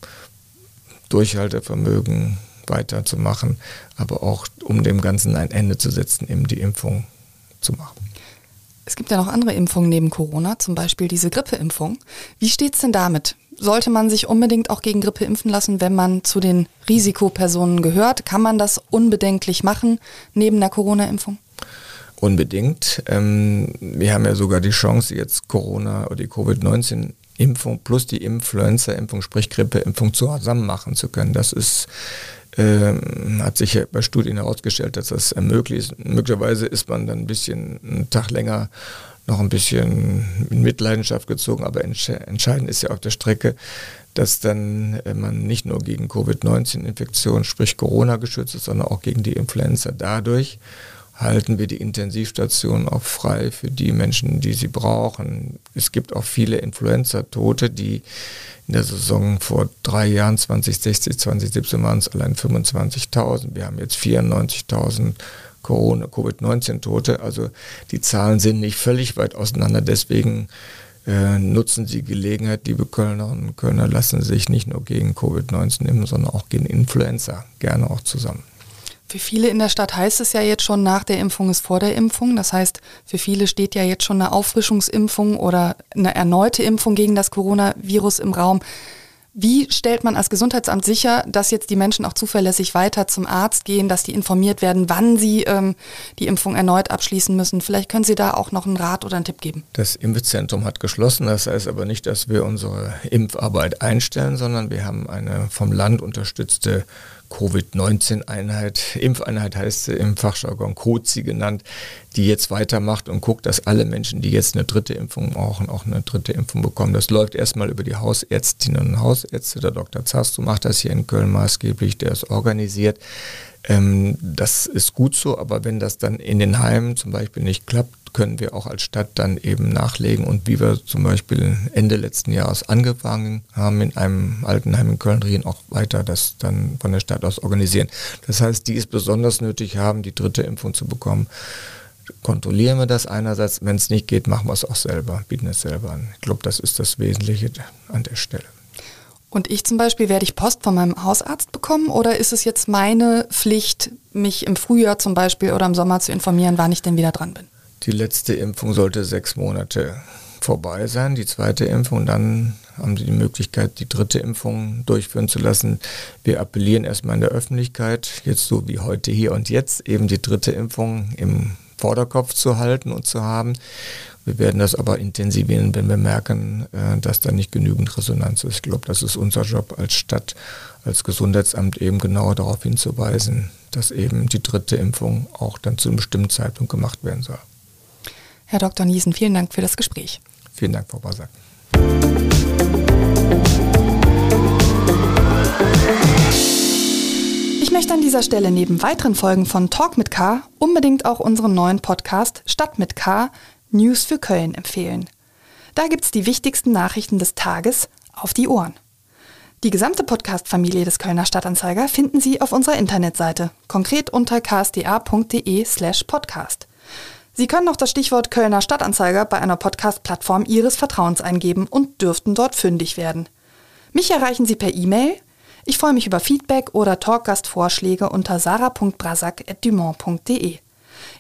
Durchhaltevermögen weiterzumachen, aber auch um dem Ganzen ein Ende zu setzen, eben die Impfung zu machen. Es gibt ja noch andere Impfungen neben Corona, zum Beispiel diese Grippeimpfung. Wie steht es denn damit? Sollte man sich unbedingt auch gegen Grippe impfen lassen, wenn man zu den Risikopersonen gehört? Kann man das unbedenklich machen neben der Corona-Impfung? Unbedingt. Ähm, wir haben ja sogar die Chance, jetzt Corona oder die Covid-19-Impfung plus die Influenza-Impfung, sprich Grippeimpfung zusammen machen zu können. Das ist ähm, hat sich bei Studien herausgestellt, dass das ermöglicht. Möglicherweise ist man dann ein bisschen einen Tag länger noch ein bisschen in Mitleidenschaft gezogen, aber entscheidend ist ja auf der Strecke, dass dann äh, man nicht nur gegen Covid-19-Infektionen, sprich Corona geschützt ist, sondern auch gegen die Influenza. Dadurch halten wir die Intensivstationen auch frei für die Menschen, die sie brauchen. Es gibt auch viele Influenza-Tote, die in der Saison vor drei Jahren, 2060, 2017 waren es allein 25.000. Wir haben jetzt 94.000 Corona, Covid-19-Tote. Also die Zahlen sind nicht völlig weit auseinander. Deswegen äh, nutzen Sie Gelegenheit, liebe Kölnerinnen und Kölner, lassen Sie sich nicht nur gegen Covid-19 impfen, sondern auch gegen Influenza. Gerne auch zusammen. Für viele in der Stadt heißt es ja jetzt schon, nach der Impfung ist vor der Impfung. Das heißt, für viele steht ja jetzt schon eine Auffrischungsimpfung oder eine erneute Impfung gegen das Coronavirus im Raum. Wie stellt man als Gesundheitsamt sicher, dass jetzt die Menschen auch zuverlässig weiter zum Arzt gehen, dass die informiert werden, wann sie ähm, die Impfung erneut abschließen müssen? Vielleicht können Sie da auch noch einen Rat oder einen Tipp geben. Das Impfzentrum hat geschlossen. Das heißt aber nicht, dass wir unsere Impfarbeit einstellen, sondern wir haben eine vom Land unterstützte Covid-19-Einheit, Impfeinheit heißt sie im Fachjargon COZI genannt, die jetzt weitermacht und guckt, dass alle Menschen, die jetzt eine dritte Impfung brauchen, auch eine dritte Impfung bekommen. Das läuft erstmal über die Hausärztinnen und Hausärzte. Der Dr. Zastu macht das hier in Köln maßgeblich, der ist organisiert. Ähm, das ist gut so, aber wenn das dann in den Heimen zum Beispiel nicht klappt, können wir auch als Stadt dann eben nachlegen und wie wir zum Beispiel Ende letzten Jahres angefangen haben in einem Altenheim in Köln-Rien auch weiter das dann von der Stadt aus organisieren. Das heißt, die es besonders nötig haben, die dritte Impfung zu bekommen, kontrollieren wir das einerseits. Wenn es nicht geht, machen wir es auch selber, bieten es selber an. Ich glaube, das ist das Wesentliche an der Stelle. Und ich zum Beispiel, werde ich Post von meinem Hausarzt bekommen oder ist es jetzt meine Pflicht, mich im Frühjahr zum Beispiel oder im Sommer zu informieren, wann ich denn wieder dran bin? Die letzte Impfung sollte sechs Monate vorbei sein, die zweite Impfung. Dann haben Sie die Möglichkeit, die dritte Impfung durchführen zu lassen. Wir appellieren erstmal in der Öffentlichkeit, jetzt so wie heute hier und jetzt, eben die dritte Impfung im Vorderkopf zu halten und zu haben. Wir werden das aber intensivieren, wenn wir merken, äh, dass da nicht genügend Resonanz ist. Ich glaube, das ist unser Job als Stadt, als Gesundheitsamt eben genau darauf hinzuweisen, dass eben die dritte Impfung auch dann zu einem bestimmten Zeitpunkt gemacht werden soll. Herr Dr. Niesen, vielen Dank für das Gespräch. Vielen Dank, Frau Basak. Ich möchte an dieser Stelle neben weiteren Folgen von Talk mit K unbedingt auch unseren neuen Podcast Stadt mit K News für Köln empfehlen. Da gibt es die wichtigsten Nachrichten des Tages auf die Ohren. Die gesamte Podcast-Familie des Kölner Stadtanzeiger finden Sie auf unserer Internetseite, konkret unter ksda.de slash podcast. Sie können auch das Stichwort Kölner Stadtanzeiger bei einer Podcast-Plattform Ihres Vertrauens eingeben und dürften dort fündig werden. Mich erreichen Sie per E-Mail. Ich freue mich über Feedback oder Talkgastvorschläge unter sarah.brasak.dumont.de.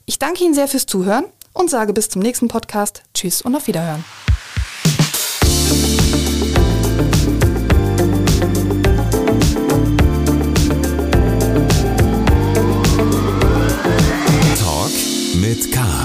Ich danke Ihnen sehr fürs Zuhören und sage bis zum nächsten Podcast. Tschüss und auf Wiederhören. Talk mit Karl.